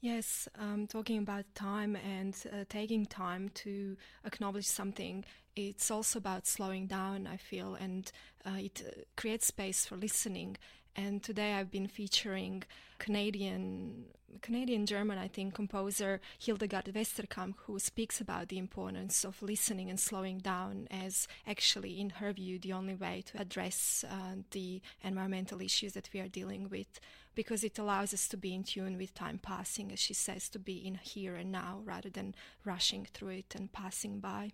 Yes, um, talking about time and uh, taking time to acknowledge something, it's also about slowing down, I feel, and uh, it uh, creates space for listening and today I've been featuring Canadian Canadian German I think composer Hildegard Westerkamp who speaks about the importance of listening and slowing down as actually in her view the only way to address uh, the environmental issues that we are dealing with because it allows us to be in tune with time passing as she says to be in here and now rather than rushing through it and passing by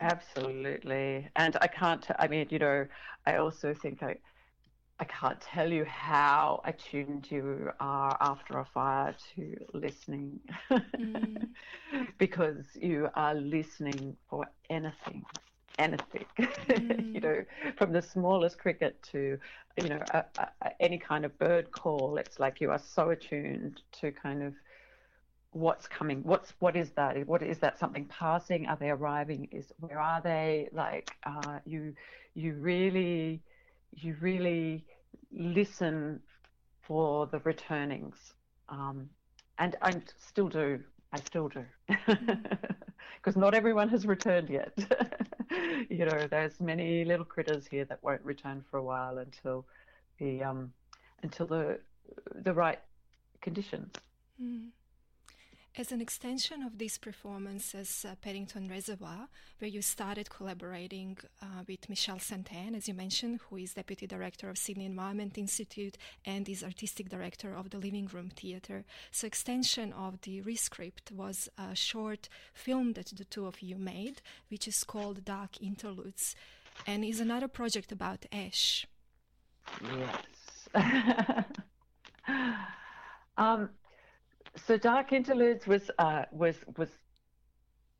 Absolutely. And I can't, I mean, you know, I also think I, I can't tell you how attuned you are after a fire to listening mm. because you are listening for anything, anything, mm. you know, from the smallest cricket to, you know, a, a, any kind of bird call. It's like you are so attuned to kind of what's coming what's what is that what is that something passing are they arriving is where are they like uh, you you really you really listen for the returnings. Um, and I still do I still do. Because not everyone has returned yet. you know, there's many little critters here that won't return for a while until the um, until the the right conditions. Mm. As an extension of this performance as uh, Paddington Reservoir, where you started collaborating uh, with Michelle St Anne, as you mentioned, who is Deputy Director of Sydney Environment Institute and is Artistic Director of the Living Room Theatre. So, extension of the Rescript was a short film that the two of you made, which is called Dark Interludes, and is another project about ash. Yes. um, so Dark Interludes was uh, was was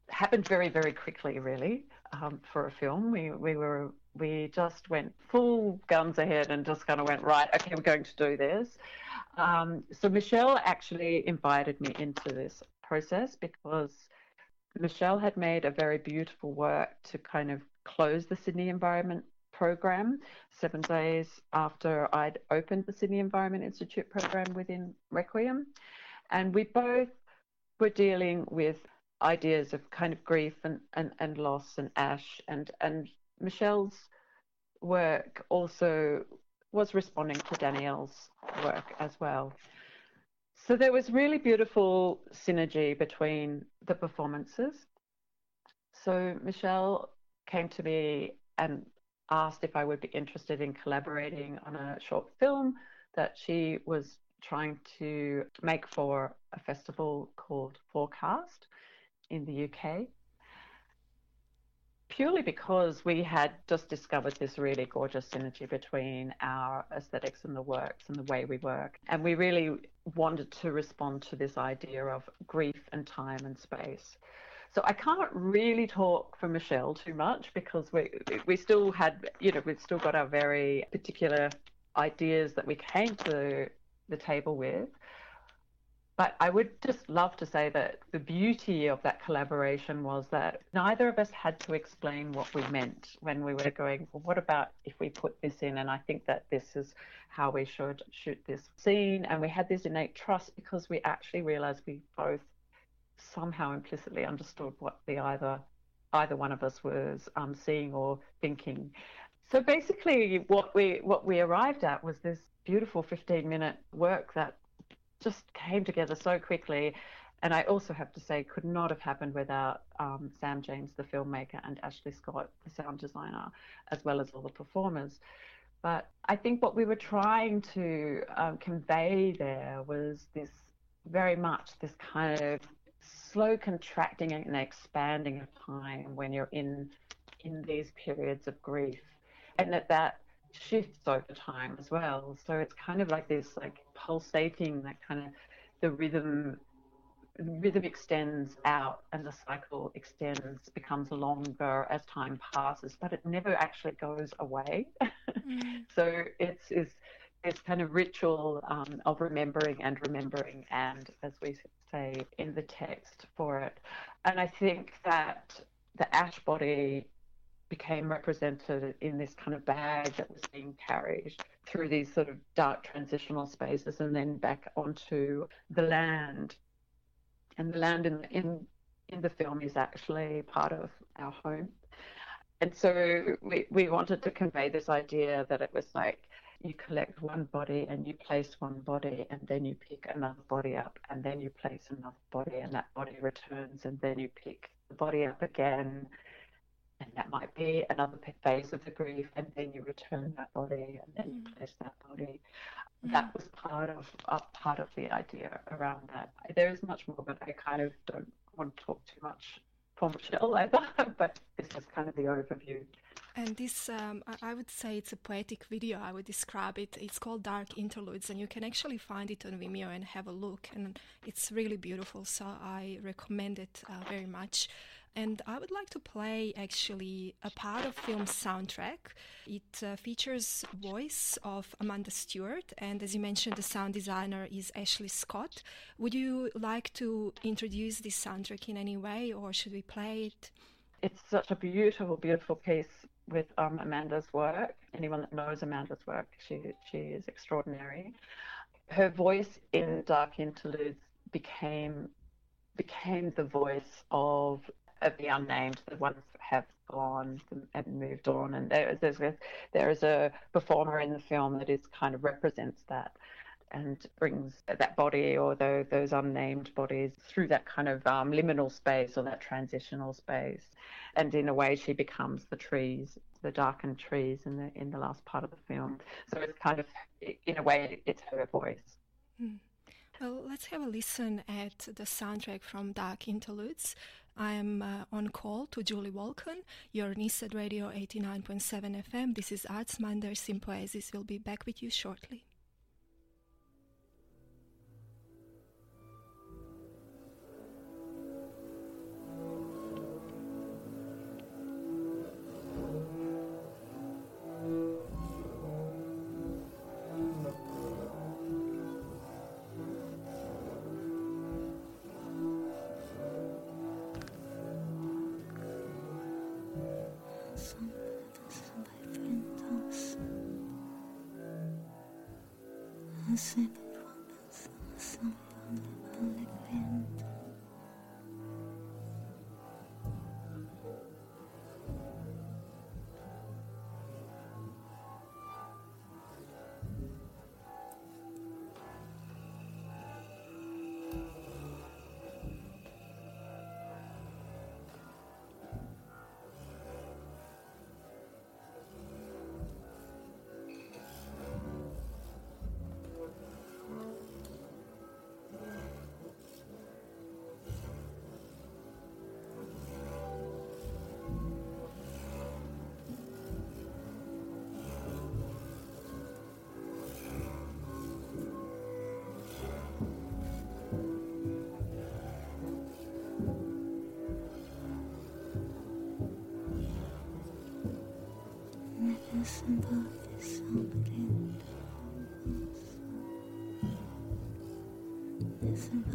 happened very very quickly, really, um, for a film. We we were we just went full guns ahead and just kind of went right. Okay, we're going to do this. Um, so Michelle actually invited me into this process because Michelle had made a very beautiful work to kind of close the Sydney Environment program seven days after I'd opened the Sydney Environment Institute program within Requiem. And we both were dealing with ideas of kind of grief and, and, and loss and ash. And, and Michelle's work also was responding to Danielle's work as well. So there was really beautiful synergy between the performances. So Michelle came to me and asked if I would be interested in collaborating on a short film that she was trying to make for a festival called Forecast in the UK. Purely because we had just discovered this really gorgeous synergy between our aesthetics and the works and the way we work. And we really wanted to respond to this idea of grief and time and space. So I can't really talk for Michelle too much because we we still had you know we've still got our very particular ideas that we came to the table with. But I would just love to say that the beauty of that collaboration was that neither of us had to explain what we meant when we were going, well, what about if we put this in? And I think that this is how we should shoot this scene. And we had this innate trust because we actually realized we both somehow implicitly understood what the either either one of us was um, seeing or thinking. So basically, what we what we arrived at was this beautiful 15 minute work that just came together so quickly. And I also have to say, could not have happened without um, Sam James, the filmmaker, and Ashley Scott, the sound designer, as well as all the performers. But I think what we were trying to um, convey there was this very much this kind of slow contracting and expanding of time when you're in in these periods of grief, and that that shifts over time as well. So it's kind of like this like pulsating that kind of the rhythm rhythm extends out and the cycle extends becomes longer as time passes but it never actually goes away mm. so it's it's this kind of ritual um, of remembering and remembering and as we say in the text for it and i think that the ash body became represented in this kind of bag that was being carried through these sort of dark transitional spaces and then back onto the land. And the land in in in the film is actually part of our home. And so we, we wanted to convey this idea that it was like you collect one body and you place one body and then you pick another body up and then you place another body and that body returns and then you pick the body up again and that might be another phase of the grief, and then you return that body, and then you mm. place that body. Mm. That was part of uh, part of the idea around that. There is much more, but I kind of don't want to talk too much for Michelle either. but this is kind of the overview. And this, um, I would say it's a poetic video. I would describe it. It's called Dark Interludes, and you can actually find it on Vimeo and have a look. And it's really beautiful, so I recommend it uh, very much and I would like to play actually a part of film soundtrack. It uh, features voice of Amanda Stewart, and as you mentioned, the sound designer is Ashley Scott. Would you like to introduce this soundtrack in any way, or should we play it? It's such a beautiful, beautiful piece with um, Amanda's work. Anyone that knows Amanda's work, she she is extraordinary. Her voice in Dark Interludes became became the voice of of the unnamed, the ones that have gone and moved on. And there, there's there is a performer in the film that is kind of represents that and brings that body or the, those unnamed bodies through that kind of um, liminal space or that transitional space. And in a way, she becomes the trees, the darkened trees in the in the last part of the film. So it's kind of, in a way, it's her voice. Mm. Well, let's have a listen at the soundtrack from Dark Interludes. I am uh, on call to Julie Vulcan. You're on Radio 89.7 FM. This is Arts Monday Sympoiesis. We'll be back with you shortly. Love is something that always isn't.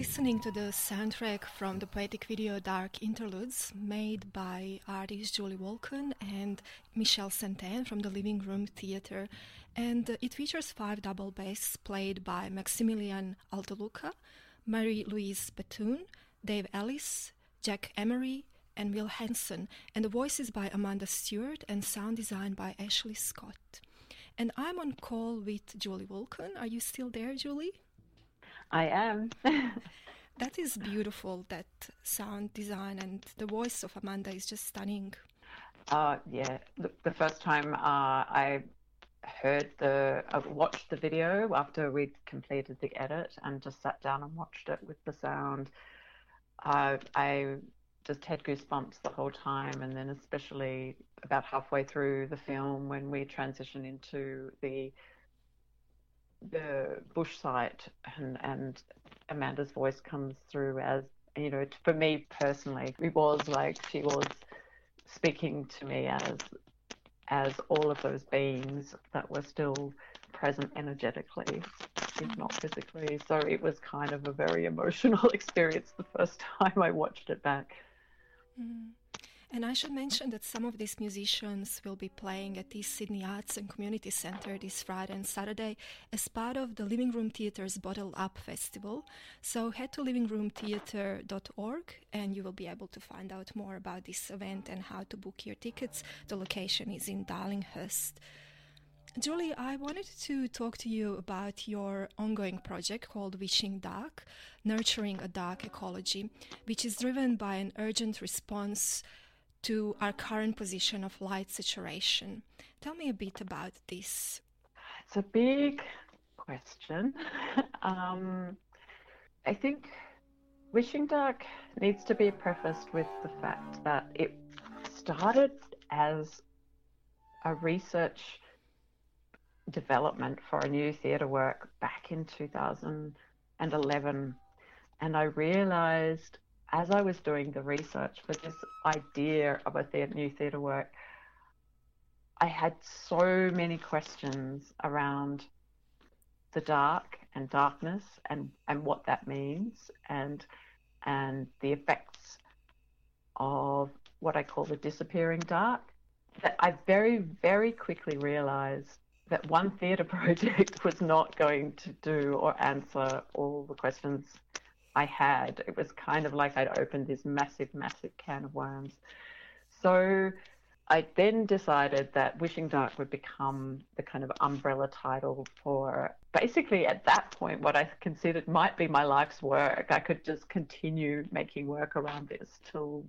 Listening to the soundtrack from the poetic video Dark Interludes made by artist Julie Vulcan and Michelle St Anne from the Living Room Theatre. And it features five double bass played by Maximilian Altaluca, Marie Louise Bethune, Dave Ellis, Jack Emery, and Will Hanson, and the voices by Amanda Stewart and sound design by Ashley Scott. And I'm on call with Julie Vulcan. Are you still there, Julie? I am. that is beautiful, that sound design, and the voice of Amanda is just stunning. Uh, yeah, the, the first time uh, I heard the, uh, watched the video after we'd completed the edit and just sat down and watched it with the sound, uh, I just had goosebumps the whole time, and then especially about halfway through the film when we transition into the the bush site and, and Amanda's voice comes through as you know for me personally it was like she was speaking to me as as all of those beings that were still present energetically if not physically so it was kind of a very emotional experience the first time I watched it back mm. And I should mention that some of these musicians will be playing at the Sydney Arts and Community Centre this Friday and Saturday as part of the Living Room Theatre's Bottle Up Festival. So head to livingroomtheatre.org and you will be able to find out more about this event and how to book your tickets. The location is in Darlinghurst. Julie, I wanted to talk to you about your ongoing project called Wishing Dark, Nurturing a Dark Ecology, which is driven by an urgent response to our current position of light saturation. Tell me a bit about this. It's a big question. um, I think Wishing Dark needs to be prefaced with the fact that it started as a research development for a new theatre work back in 2011. And I realized as I was doing the research for this idea of a theatre, new theatre work, I had so many questions around the dark and darkness and, and what that means and and the effects of what I call the disappearing dark. That I very, very quickly realized that one theatre project was not going to do or answer all the questions I had. It was kind of like I'd opened this massive, massive can of worms. So I then decided that Wishing Dark would become the kind of umbrella title for basically at that point what I considered might be my life's work. I could just continue making work around this till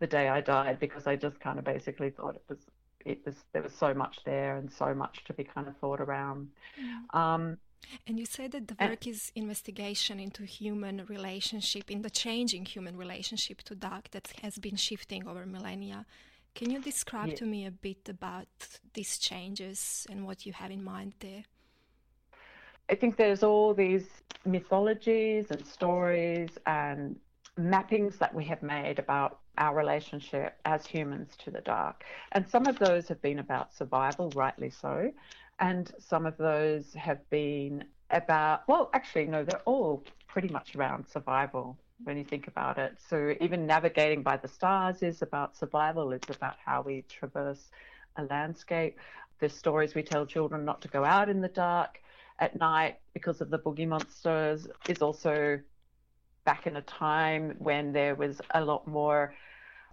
the day I died because I just kind of basically thought it was it was there was so much there and so much to be kind of thought around. Mm. Um, and you said that the eh. work is investigation into human relationship, in the changing human relationship to dark that has been shifting over millennia. Can you describe yeah. to me a bit about these changes and what you have in mind there? I think there's all these mythologies and stories and mappings that we have made about our relationship as humans to the dark. And some of those have been about survival, rightly so. And some of those have been about, well, actually, no, they're all pretty much around survival when you think about it. So even navigating by the stars is about survival, it's about how we traverse a landscape. The stories we tell children not to go out in the dark at night because of the boogie monsters is also back in a time when there was a lot more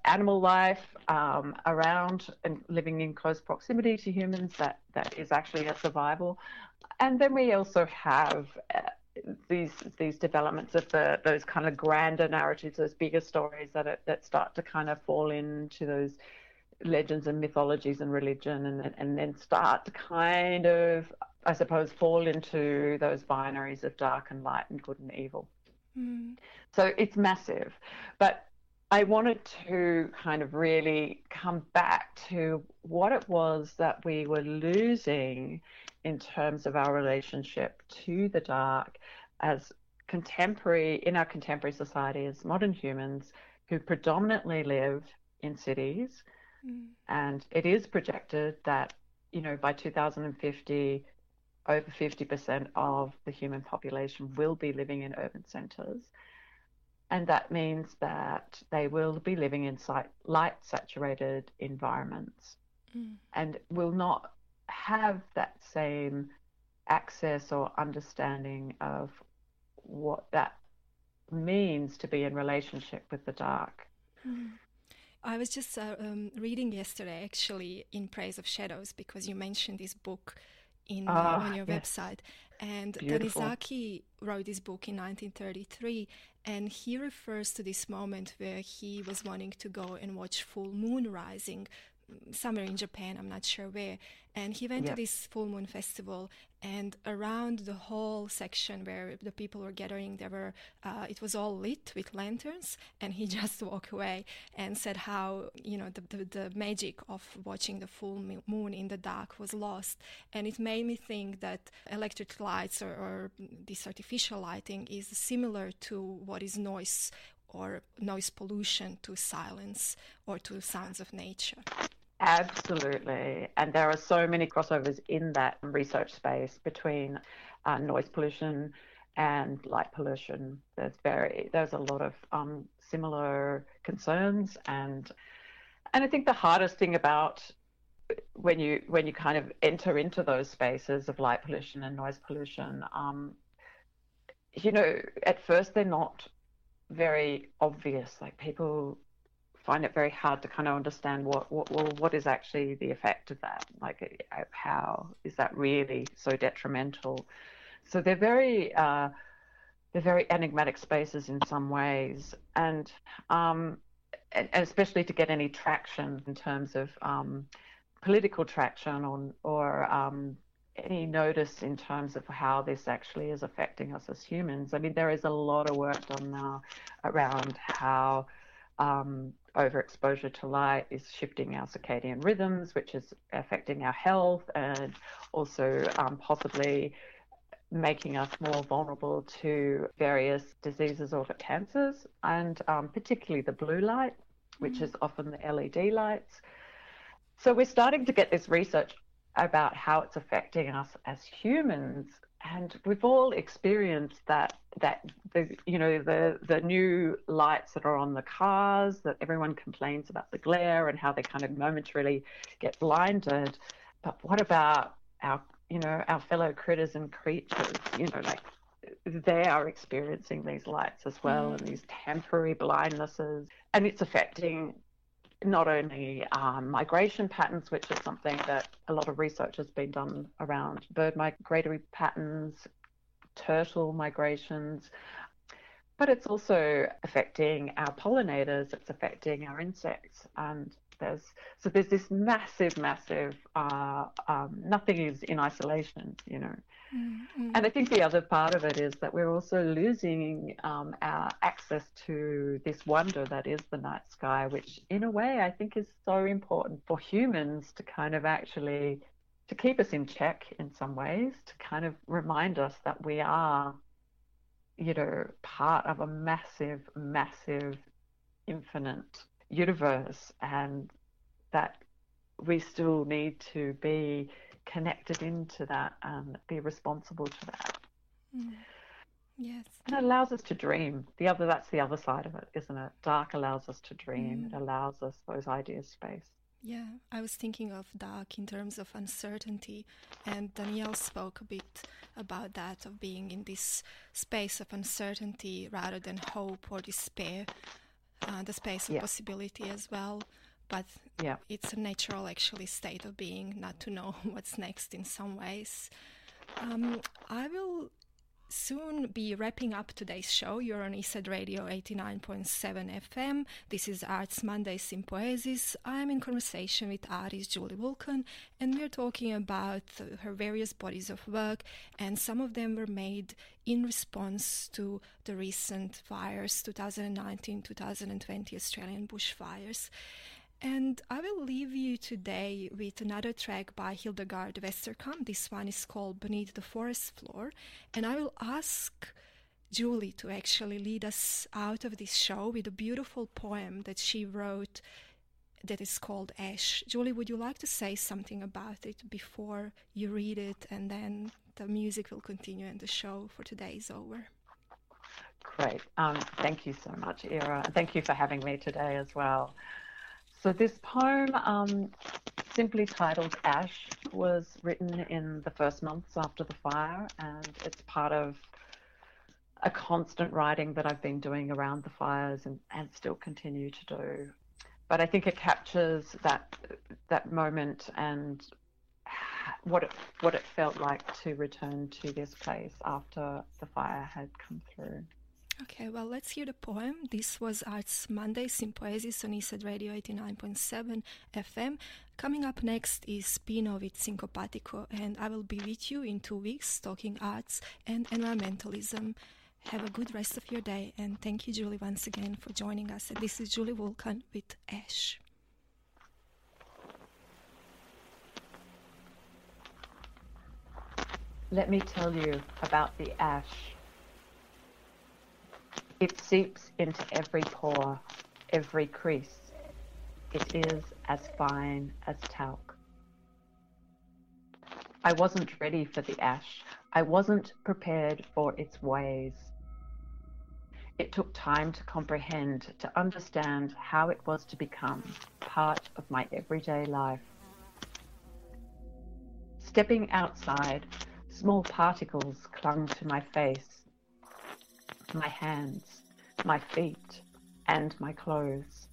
animal life um, around and living in close proximity to humans that that is actually a survival and then we also have uh, these these developments of the those kind of grander narratives those bigger stories that are, that start to kind of fall into those legends and mythologies and religion and and then start to kind of I suppose fall into those binaries of dark and light and good and evil. Mm. So it's massive. But I wanted to kind of really come back to what it was that we were losing in terms of our relationship to the dark as contemporary, in our contemporary society, as modern humans who predominantly live in cities. Mm. And it is projected that, you know, by 2050, over 50% of the human population will be living in urban centres and that means that they will be living in light saturated environments mm. and will not have that same access or understanding of what that means to be in relationship with the dark. Mm. I was just uh, um, reading yesterday, actually, in Praise of Shadows, because you mentioned this book in uh, on your yes. website. And Beautiful. Tanizaki wrote this book in 1933, and he refers to this moment where he was wanting to go and watch full moon rising somewhere in Japan, I'm not sure where. And he went to this full moon festival, and around the whole section where the people were gathering, there were uh, it was all lit with lanterns, and he just walked away and said how you know the, the, the magic of watching the full moon in the dark was lost, and it made me think that electric lights or, or this artificial lighting is similar to what is noise or noise pollution to silence or to sounds of nature. Absolutely. And there are so many crossovers in that research space between uh, noise pollution and light pollution. There's very there's a lot of um, similar concerns and and I think the hardest thing about when you when you kind of enter into those spaces of light pollution and noise pollution, um, you know, at first they're not very obvious. Like people find it very hard to kind of understand what, what well what is actually the effect of that? Like uh, how is that really so detrimental? So they're very uh, they're very enigmatic spaces in some ways. And um, and, especially to get any traction in terms of um, political traction on or um, any notice in terms of how this actually is affecting us as humans. I mean, there is a lot of work done now around how um, overexposure to light is shifting our circadian rhythms, which is affecting our health and also um, possibly making us more vulnerable to various diseases or cancers, and um, particularly the blue light, which mm. is often the LED lights. So we're starting to get this research about how it's affecting us as humans and we've all experienced that that the you know the the new lights that are on the cars that everyone complains about the glare and how they kind of momentarily get blinded but what about our you know our fellow critters and creatures you know like they are experiencing these lights as well mm. and these temporary blindnesses and it's affecting not only um, migration patterns, which is something that a lot of research has been done around bird migratory patterns, turtle migrations, but it's also affecting our pollinators, it's affecting our insects, and there's so there's this massive, massive. Uh, um, nothing is in isolation, you know. Mm-hmm. And I think the other part of it is that we're also losing um, our access to this wonder that is the night sky, which in a way I think is so important for humans to kind of actually to keep us in check in some ways, to kind of remind us that we are, you know, part of a massive, massive, infinite universe and that we still need to be connected into that and be responsible to that. Mm. Yes. And it allows us to dream. The other that's the other side of it, isn't it? Dark allows us to dream. Mm. It allows us those ideas space. Yeah, I was thinking of dark in terms of uncertainty, and Danielle spoke a bit about that of being in this space of uncertainty rather than hope or despair, uh, the space of yeah. possibility as well but yeah. it's a natural actually state of being not to know what's next in some ways. Um, I will soon be wrapping up today's show. You're on Eastside Radio 89.7 FM. This is Arts Monday Sympoiesis. I'm in conversation with artist Julie Vulcan, and we're talking about her various bodies of work, and some of them were made in response to the recent fires, 2019 2020 Australian bushfires. And I will leave you today with another track by Hildegard Westerkamp. This one is called Beneath the Forest Floor. And I will ask Julie to actually lead us out of this show with a beautiful poem that she wrote that is called Ash. Julie, would you like to say something about it before you read it? And then the music will continue and the show for today is over. Great. Um, thank you so much, Ira. Thank you for having me today as well. So this poem, um, simply titled Ash, was written in the first months after the fire, and it's part of a constant writing that I've been doing around the fires and, and still continue to do. But I think it captures that that moment and what it what it felt like to return to this place after the fire had come through. Okay, well, let's hear the poem. This was Arts Monday Sympoiesis on Eastside Radio 89.7 FM. Coming up next is Pino with Syncopatico, and I will be with you in two weeks talking arts and environmentalism. Have a good rest of your day, and thank you, Julie, once again for joining us. And this is Julie Vulcan with Ash. Let me tell you about the ash. It seeps into every pore, every crease. It is as fine as talc. I wasn't ready for the ash. I wasn't prepared for its ways. It took time to comprehend, to understand how it was to become part of my everyday life. Stepping outside, small particles clung to my face my hands, my feet, and my clothes.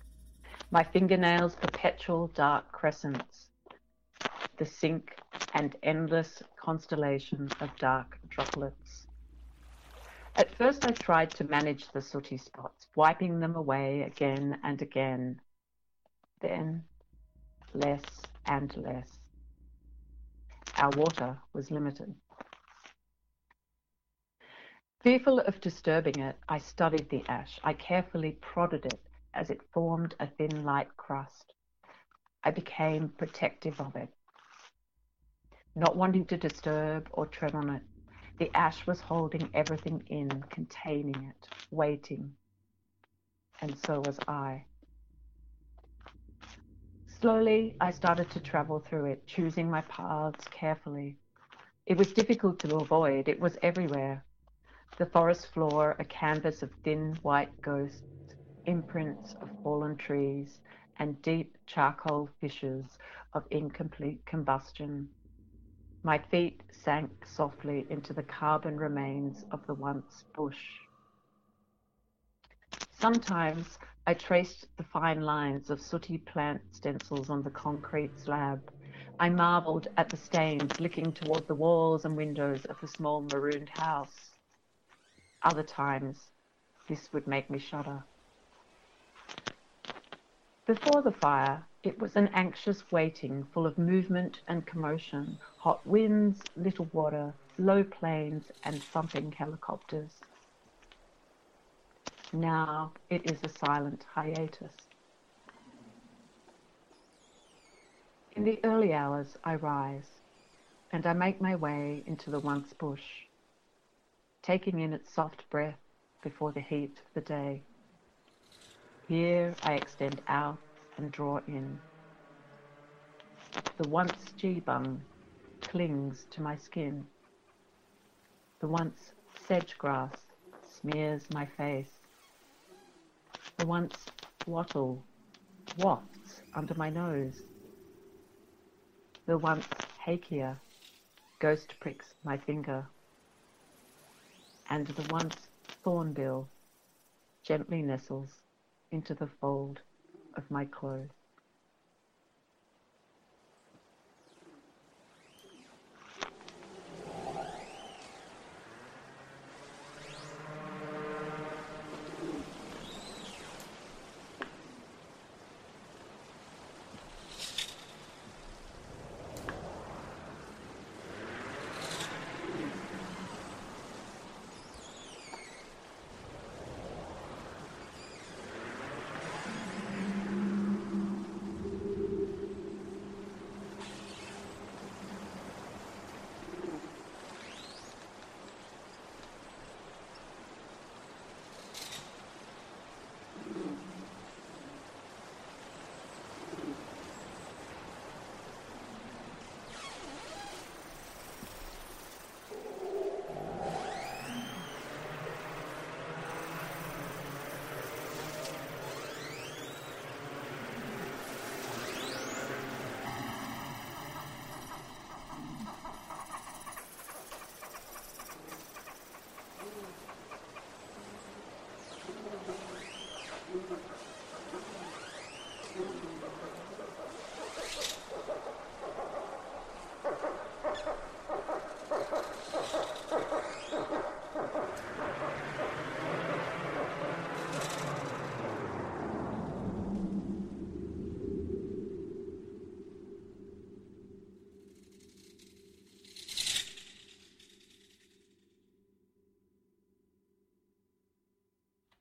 My fingernails perpetual dark crescents, the sink and endless constellation of dark droplets. At first, I tried to manage the sooty spots, wiping them away again and again. Then, less and less. Our water was limited. Fearful of disturbing it, I studied the ash. I carefully prodded it as it formed a thin light crust. I became protective of it. Not wanting to disturb or tread on it, the ash was holding everything in, containing it, waiting. And so was I. Slowly, I started to travel through it, choosing my paths carefully. It was difficult to avoid, it was everywhere the forest floor a canvas of thin white ghosts, imprints of fallen trees, and deep charcoal fissures of incomplete combustion. My feet sank softly into the carbon remains of the once bush. Sometimes I traced the fine lines of sooty plant stencils on the concrete slab. I marveled at the stains licking toward the walls and windows of the small marooned house. Other times, this would make me shudder. Before the fire, it was an anxious waiting full of movement and commotion, hot winds, little water, low planes, and thumping helicopters. Now it is a silent hiatus. In the early hours, I rise and I make my way into the once bush taking in its soft breath before the heat of the day. Here I extend out and draw in. The once geebung clings to my skin. The once sedge grass smears my face. The once wattle wafts under my nose. The once hakea ghost pricks my finger and the once thornbill gently nestles into the fold of my clothes.